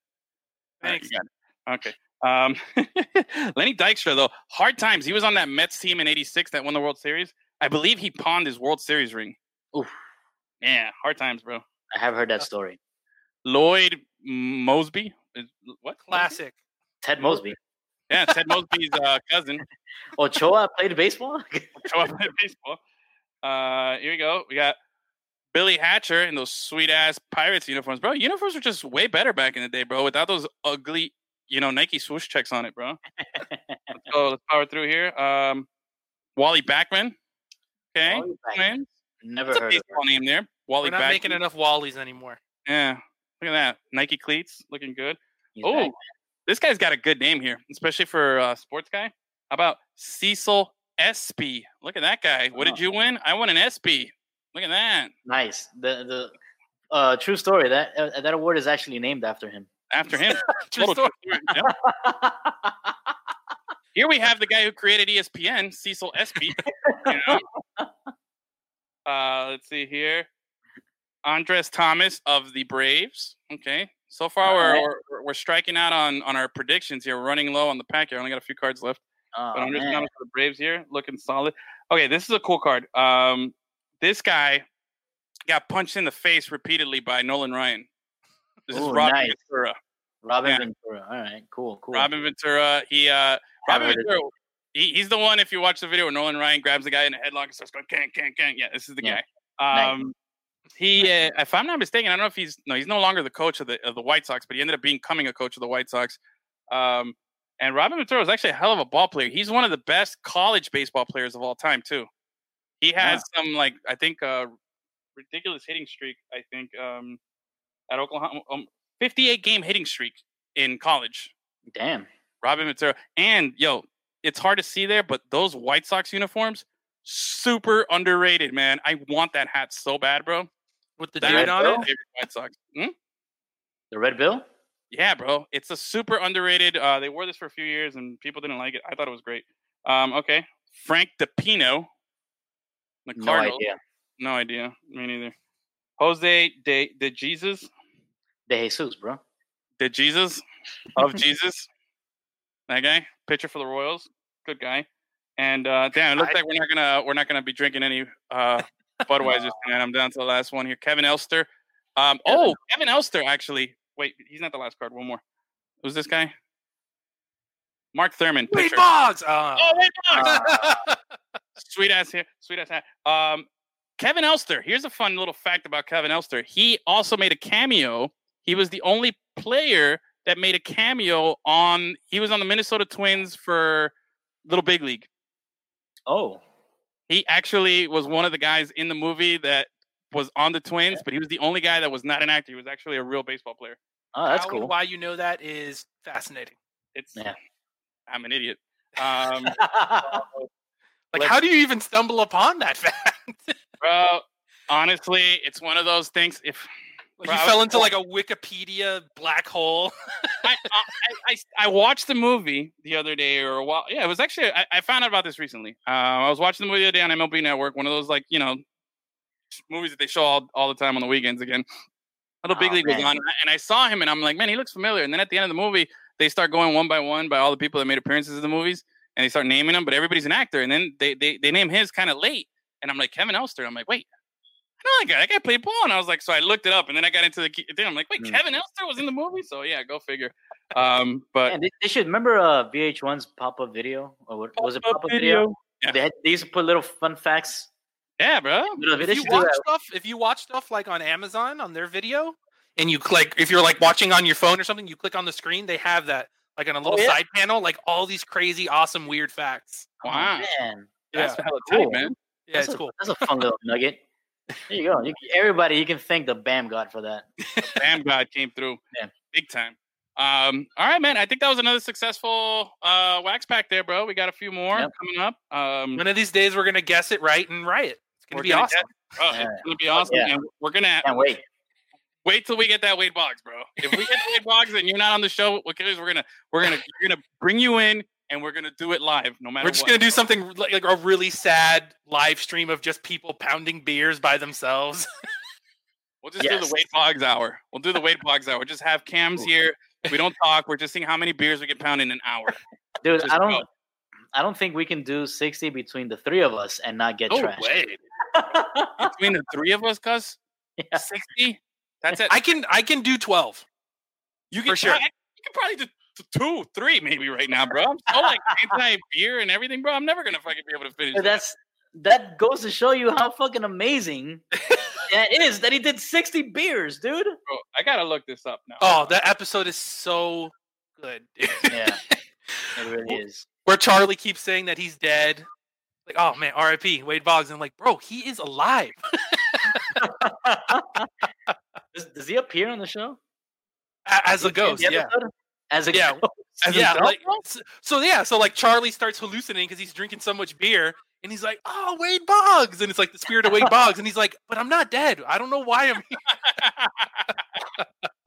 Thanks. you got it. Okay. Um, (laughs) Lenny Dykstra, though, hard times. He was on that Mets team in '86 that won the World Series. I believe he pawned his World Series ring. Oof. Yeah, hard times, bro. I have heard that story. Lloyd Moseby. What Classic. Ted Mosby. Yeah, Ted Mosby's uh, cousin. (laughs) Ochoa played baseball. Show played baseball. Uh, here we go. We got Billy Hatcher in those sweet ass Pirates uniforms, bro. Uniforms were just way better back in the day, bro. Without those ugly, you know, Nike swoosh checks on it, bro. let's go. Let's power through here. Um, Wally Backman. Okay, Wally Backman. Never That's a heard of baseball name there. Wally We're not Backman. making enough Wallies anymore. Yeah, look at that. Nike cleats, looking good. Oh, this guy's got a good name here, especially for a sports guy. How about Cecil Espy? Look at that guy. What did Oh. you win? I won an Espy. Look at that. nice. The the uh, true story that uh, that award is actually named after him. After him. (laughs) True story. true story. Yep. Here we have the guy who created ESPN, Cecil Espy. you know? (laughs) uh, let's see here. Andres Thomas of the Braves. Okay. So far, we're, we're we're striking out on on our predictions here. We're running low on the pack here. Only got a few cards left. Oh, But Andres man. Thomas for the Braves here, looking solid. Okay, this is a cool card. Um, this guy got punched in the face repeatedly by Nolan Ryan. This is Robin nice. Ventura. Robin yeah. Ventura. All right, cool, cool. Robin Ventura. He uh, Robin Ventura. He, he's the one. If you watch the video, where Nolan Ryan grabs the guy in a headlock and starts going, "Can, can, can." Yeah, this is the Yeah. guy. Nice. Um, he, uh, if I'm not mistaken, I don't know if he's no, he's no longer the coach of the of the White Sox, but he ended up becoming a coach of the White Sox. Um, and Robin Ventura is actually a hell of a ball player. He's one of the best college baseball players of all time, too. He has some like I think uh, ridiculous hitting streak. I think um, at Oklahoma, um, 58 game hitting streak in college. Damn. Robin Ventura. And yo, it's hard to see there, but those White Sox uniforms, super underrated, man. I want that hat so bad, bro. With the That dude on my it. favorite White Sox. Hmm? The Red Bill. Yeah, bro. It's a super underrated. Uh, they wore this for a few years and people didn't like it. I thought it was great. Um, okay. Frank DiPino. The No idea. No idea. Me neither. Jose de, de Jesus. De Jesus, bro. De Jesus of (laughs) Jesus. That guy, pitcher for the Royals, good guy. And uh, damn, it looks I- like we're not gonna we're not gonna be drinking any uh, Budweiser tonight. I'm down to the last one here. Kevin Elster. Um, oh, Kevin Elster actually. Wait, he's not the last card. One more. Who's this guy? Mark Thurmond. Wade. Boggs. Uh, Oh, Wade Boggs. (laughs) sweet ass here, sweet ass hat. Um, Kevin Elster. Here's a fun little fact about Kevin Elster. He also made a cameo. He was the only player that made a cameo on. He was on the Minnesota Twins for Little Big League. Oh, He actually was one of the guys in the movie that was on the Twins, but he was the only guy that was not an actor. He was actually a real baseball player. oh, that's How cool. Why you know that is fascinating. It's Yeah. I'm an idiot. Um, (laughs) Like, Let's- how do you even stumble upon that (laughs) fact? bro, honestly, it's one of those things. If like Bro, you fell into like a Wikipedia black hole. I, I, I, I watched the movie the other day or a while. Yeah, it was actually I, I found out about this recently. Uh, I was watching the movie the other day on MLB Network, one of those like you know movies that they show all, all the time on the weekends again. Little Big Oh, League was on, and I saw him, and I'm like, man, he looks familiar. And then at the end of the movie, they start going one by one by all the people that made appearances in the movies, and they start naming them, but everybody's an actor. And then they they, they name his kind of late, and I'm like Kevin Elster. I'm like, wait. I know that guy. That guy played ball, and I was like, so I looked it up, and then I got into the thing. I'm like, wait, Hmm. Kevin Elster was in the movie, so yeah, go figure. Um, but Man, they, they should remember uh, VH1's pop up video or what was it? Pop up video. Yeah. They, had, they used to put little fun facts. Yeah, bro. If you watch stuff, if you watch stuff like on Amazon on their video, and you click, if you're like watching on your phone or something, you click on the screen, they have that like on a little yeah? side panel, like all these crazy, awesome, weird facts. Wow. Oh, man. That's Yeah. hella Cool. tight, man. Yeah, that's it's a, cool. That's a fun little (laughs) nugget. There you go. You, everybody, you can thank the BAM God for that. (laughs) Bam God came through. Yeah. Big time. Um, all right, man. I think that was another successful uh wax pack there, bro. We got a few more Yep. coming up. Um One of these days, we're gonna guess it right and riot. It's gonna we're be gonna awesome. get- oh, Yeah. it's gonna be awesome. Yeah. And we're gonna Can't wait. Wait till we get that Wade Boggs, bro. If we get Wade Boggs and you're not on the show, what we're gonna we're gonna we're gonna bring you in and we're gonna do it live, no matter We're just what. gonna do something like, like a really sad live stream of just people pounding beers by themselves. (laughs) We'll just do the Wade Boggs hour. We'll do the Wade Boggs hour. Just have cams here. We don't talk. We're just seeing how many beers we get pounded in an hour. Dude, Just I don't go. I don't think we can do 60 between the three of us and not get No trashed. way. (laughs) Between the three of us, cuz Yeah. 60? That's it. I can I can do twelve. you can for sure. I- you can probably do two, three, maybe right now, bro. I'm so like anti beer and everything, bro. I'm never gonna fucking be able to finish. But that. that's that goes to show you how fucking amazing (laughs) that is that he did 60 beers, dude. Bro, I gotta look this up now. Oh, that episode is so good. dude. Yeah, (laughs) it really is. Where Charlie keeps saying that he's dead. Like, oh man, R.I.P. Wade Boggs. And I'm like, bro, he is alive. (laughs) does, does he appear on the show? As a ghost, yeah. As (laughs) a Yeah. ghost. As yeah, like so, so yeah, so like Charlie starts hallucinating because he's drinking so much beer, and he's like, "Oh, Wade Boggs," and it's like the spirit of Wade Boggs, and he's like, "But I'm not dead. I don't know why I'm here." (laughs)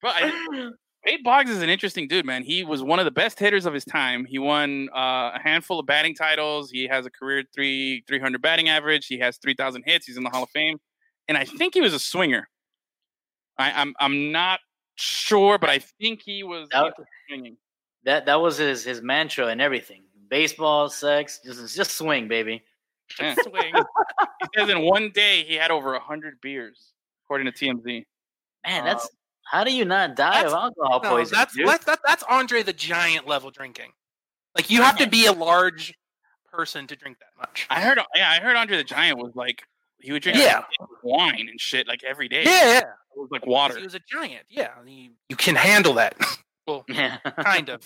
but I, Wade Boggs is an interesting dude, man. He was one of the best hitters of his time. He won uh, a handful of batting titles. He has a career three three hundred batting average. He has three thousand hits. He's in the Hall of Fame, and I think he was a swinger. I, I'm I'm not sure, but I think he was That- swinging. That that was his his mantra and everything. Baseball, sex, just just swing, baby. Yeah. (laughs) Swing. He says in one day he had over hundred beers, according to TMZ. Man, uh, that's how do you not die of That's- alcohol No, poisoning? that's dude? that's that, that's Andre the Giant level drinking. Like you have to be a large person to drink that much. I heard, yeah, I heard Andre the Giant was like he would drink Yeah. wine and shit like every day. Yeah, yeah. it was like water. He was a giant. Yeah, you, you can handle that. (laughs) well, (laughs) Yeah. kind of.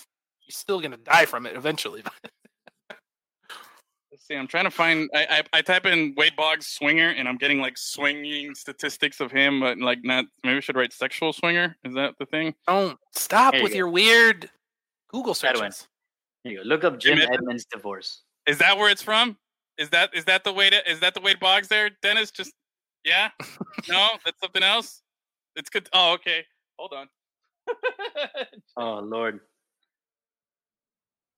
You're still gonna die from it eventually. Let's see. I'm trying to find. I, I I type in Wade Boggs swinger, and I'm getting like swinging statistics of him, but like not. Maybe I should write sexual swinger. Is that the thing? Don't stop There you with go. your weird Google That one. searches. You go. Look up Jim Jim Edmonds? Edmonds divorce. Is that where it's from? Is that is that the way to is that the Wade Boggs there, Dennis? Just yeah. (laughs) no, that's something else. It's good. Oh, okay. Hold on. (laughs) Oh Lord.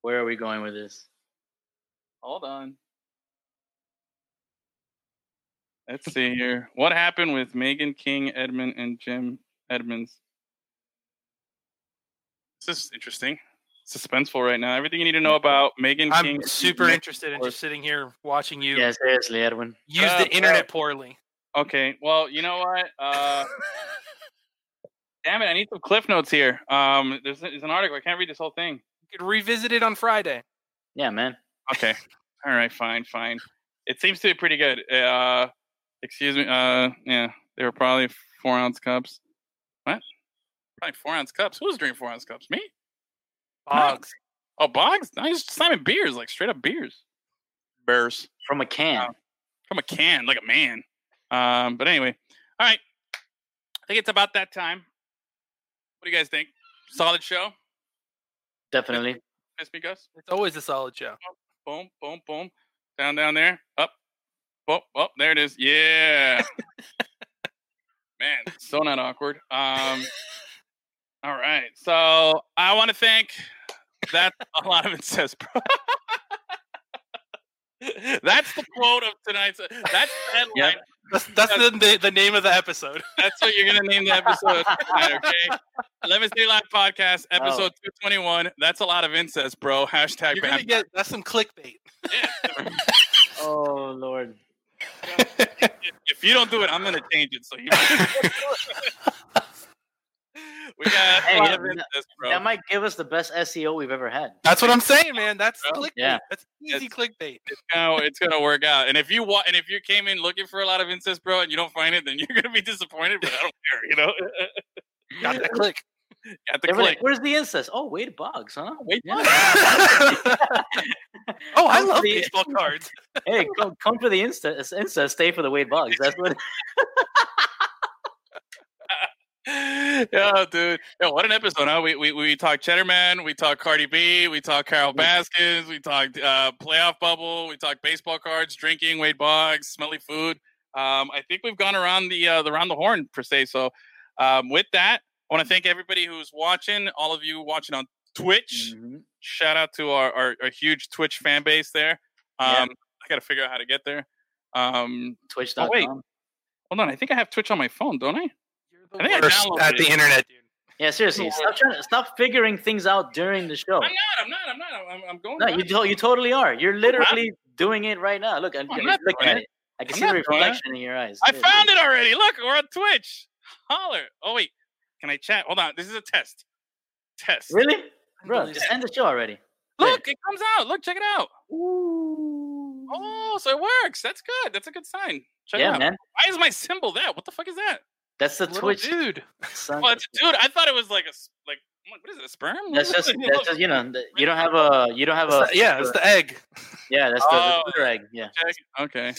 Where are we going with this? Hold on. Let's see here. What happened with Meghan King, Edmund, and Jim Edmonds? This is interesting. Suspenseful right now. Everything you need to know about Meghan King. I'm super interested in just sitting here watching you Yeah, seriously, Edwin. use Uh, the internet poorly. Okay. Well, you know what? Uh, (laughs) damn it! I need some cliff notes here. Um, there's, there's an article. I can't read this whole thing. You could revisit it on Friday. Yeah, man. Okay. (laughs) All right. Fine. Fine. It seems to be pretty good. Uh, excuse me. Uh, yeah, they were probably four ounce cups. What? Probably four ounce cups. Who's drinking four ounce cups? Me? Boggs. Oh, Boggs. Nice. Simon beers, like straight up beers. Bears From a can. Wow. from a can, like a man. Um, but anyway, all right. I think it's about that time. What do you guys think? Solid show. Definitely. Miss me, Gus. It's always a solid show. Boom, boom, boom. Down, down there. Up. Oh, oh, there it is. Yeah. (laughs) Man, so not awkward. Um, all right. So I want to thank. That's a lot of incest, bro. (laughs) That's the quote of tonight's. Uh, that's the headline. Yep. That's, that's the, the the name of the episode. (laughs) That's what you're gonna name the episode. tonight, okay. Lemon City Live Podcast, oh. episode two twenty one. That's a lot of incest, bro. Hashtag You're gonna get that's some clickbait. Oh Lord. If you don't do it, I'm gonna change it. So you. (laughs) we got Hey, a lot yeah, that- incest, bro. That might give us the best SEO we've ever had. That's what I'm saying, man. That's Bro, clickbait. yeah. That's easy clickbait. It's gonna, it's gonna work out. And if you want, and if you came in looking for a lot of incest, bro, and you don't find it, then (laughs) you're gonna be disappointed. But I don't care, you know. (laughs) Got that click. Got the click. like, Where's the incest? Oh, Wade Boggs, huh? Oh, Wade Yeah. (laughs) oh, I love the- baseball cards. hey, come, come for the incest, incest, stay for the Wade Boggs. That's what. Yeah, dude. Yo, what an episode, huh? We we we talked Cheddarman, we talk Cardi B, we talk Carole Baskins, we talked uh, playoff bubble, we talk baseball cards, drinking, Wade Boggs, smelly food. Um, I think we've gone around the uh, the around the horn per se. So, um, with that, I want to thank everybody who's watching, all of you watching on Twitch. Mhm. Shout out to our, our, our huge Twitch fan base there. Um, Yeah. I got to figure out how to get there. Um, Twitch.com. wait. hold on, I think I have Twitch on my phone, don't I? You're the I think I worst downloaded at the it. internet, dude. Yeah, seriously. Stop trying to stop figuring things out during the show. I'm not. I'm not. I'm not. I'm, I'm going. No, back. you to- you totally are. You're literally doing it right now. Look, I'm, I'm I'm not looking doing at it. it. I can I'm see the not doing it. reflection in your eyes. I found it already. Look, we're on Twitch. Holler. Oh wait, can I chat? Hold on. This is a test. Test. Really, bro? Unbelievable. Just end the show already. Look, it comes out. Look, check it out. Ooh. Oh, so it works. That's good. That's a good sign. Check it yeah, out. man. Why is my symbol that? What the fuck is that? That's the Little Twitch. dude. son. It's a dude. I thought it was like a s- like what is it? A sperm? (laughs) That's What is just that's just you know the- you don't have a you don't have a the- yeah, it's the egg. (laughs) yeah that's the, Oh. the Twitter egg yeah Okay.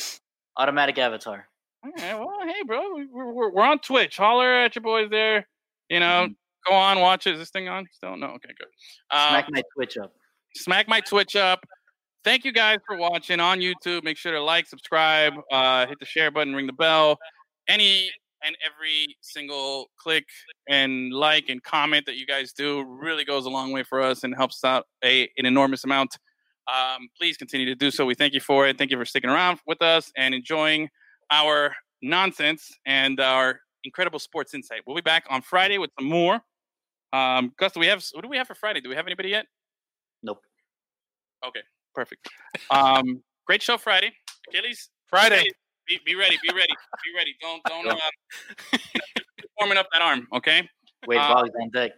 automatic avatar. All right. Well, hey, bro, we- we're, we're, we're on Twitch. Holler at your boys there. You know, go on, watch it. Is this thing on? Still no. Okay, good. Um, Smack my Twitch up. smack my Twitch up. Thank you guys for watching on YouTube. Make sure to like, subscribe, uh, hit the share button, ring the bell. Any and every single click and like and comment that you guys do really goes a long way for us and helps out a, an enormous amount. Um, please continue to do so. We thank you for it. Thank you for sticking around with us and enjoying our nonsense and our incredible sports insight. We'll be back on Friday with some more. Um, Gus, do we have what do we have for Friday? Do we have anybody yet? Nope. Okay, perfect. Um, great show Friday. Achilles, Friday. Be, be ready, be ready, be ready. Don't (laughs) don't uh, (laughs) warming up that arm, okay? Wade Uh, Boggs on deck.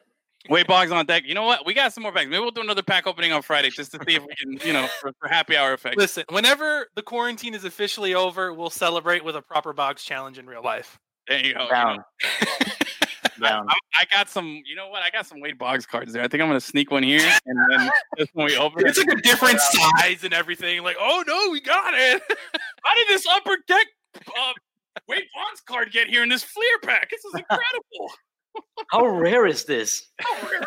Wait, Boggs on deck. You know what? We got some more packs. Maybe we'll do another pack opening on Friday just to see if we can, you know, for, for happy hour effect. Listen, whenever the quarantine is officially over, we'll celebrate with a proper box challenge in real life. There you go. you Down. know. Down. I'm, (laughs) I got some. You know what? I got some Wade Boggs cards there. I think I'm gonna sneak one here, and then just when we open It's like a different size and everything. Like, oh no, we got it. How did this upper deck uh, Wade Boggs card get here in this Fleer pack? This is incredible. (laughs) How rare is this? How rare?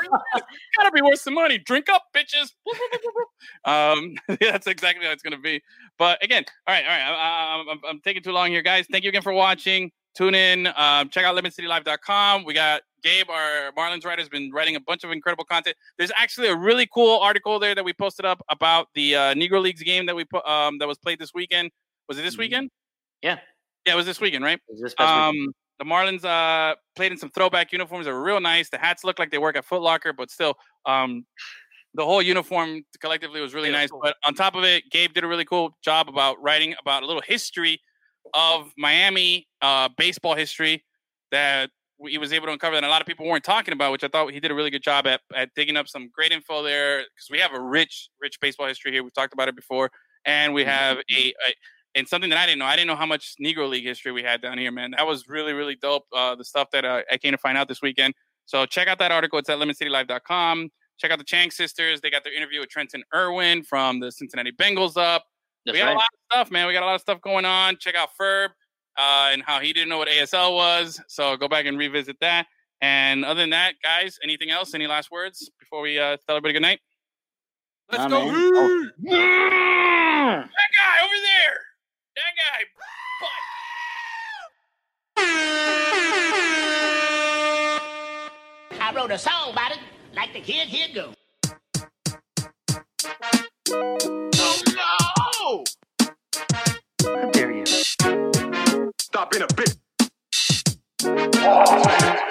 gotta be worth some money. Drink up, bitches. (laughs) um, (laughs) yeah, that's exactly how it's gonna be. But again, all right, all right. I, I, I'm, I'm taking too long here, guys. Thank you again for watching. Tune in. Um, check out lemoncitylive.com. We got Gabe, our Marlins writer, has been writing a bunch of incredible content. There's actually a really cool article there that we posted up about the uh, Negro Leagues game that we put um, that was played this weekend. Was it this Mhm. weekend? Yeah. Yeah, it was this weekend, right? Is this? Um, the Marlins uh, played in some throwback uniforms that were real nice. The hats look like they work at Foot Locker, but still, um, the whole uniform collectively was really Yeah, nice. cool. But on top of it, Gabe did a really cool job about writing about a little history of Miami uh, baseball history that he was able to uncover that a lot of people weren't talking about, which I thought he did a really good job at, at digging up some great info there because we have a rich, rich baseball history here. We've talked about it before, and we have a, a and something that I didn't know. I didn't know how much Negro League history we had down here, man. That was really, really dope. Uh, the stuff that uh, I came to find out this weekend. So check out that article. It's at lemoncitylive.com. Check out the Chang sisters. They got their interview with Trenton Irwin from the Cincinnati Bengals up. That's we got right. a lot of stuff, man. We got a lot of stuff going on. Check out Ferb uh, and how he didn't know what ASL was. So go back and revisit that. And other than that, guys, anything else? Any last words before we uh, tell everybody good night? Let's Nah, go. Oh. That guy over there. That guy. I wrote a song about it, like the kid here go. Oh no! How dare you? Stop being a bitch. Oh,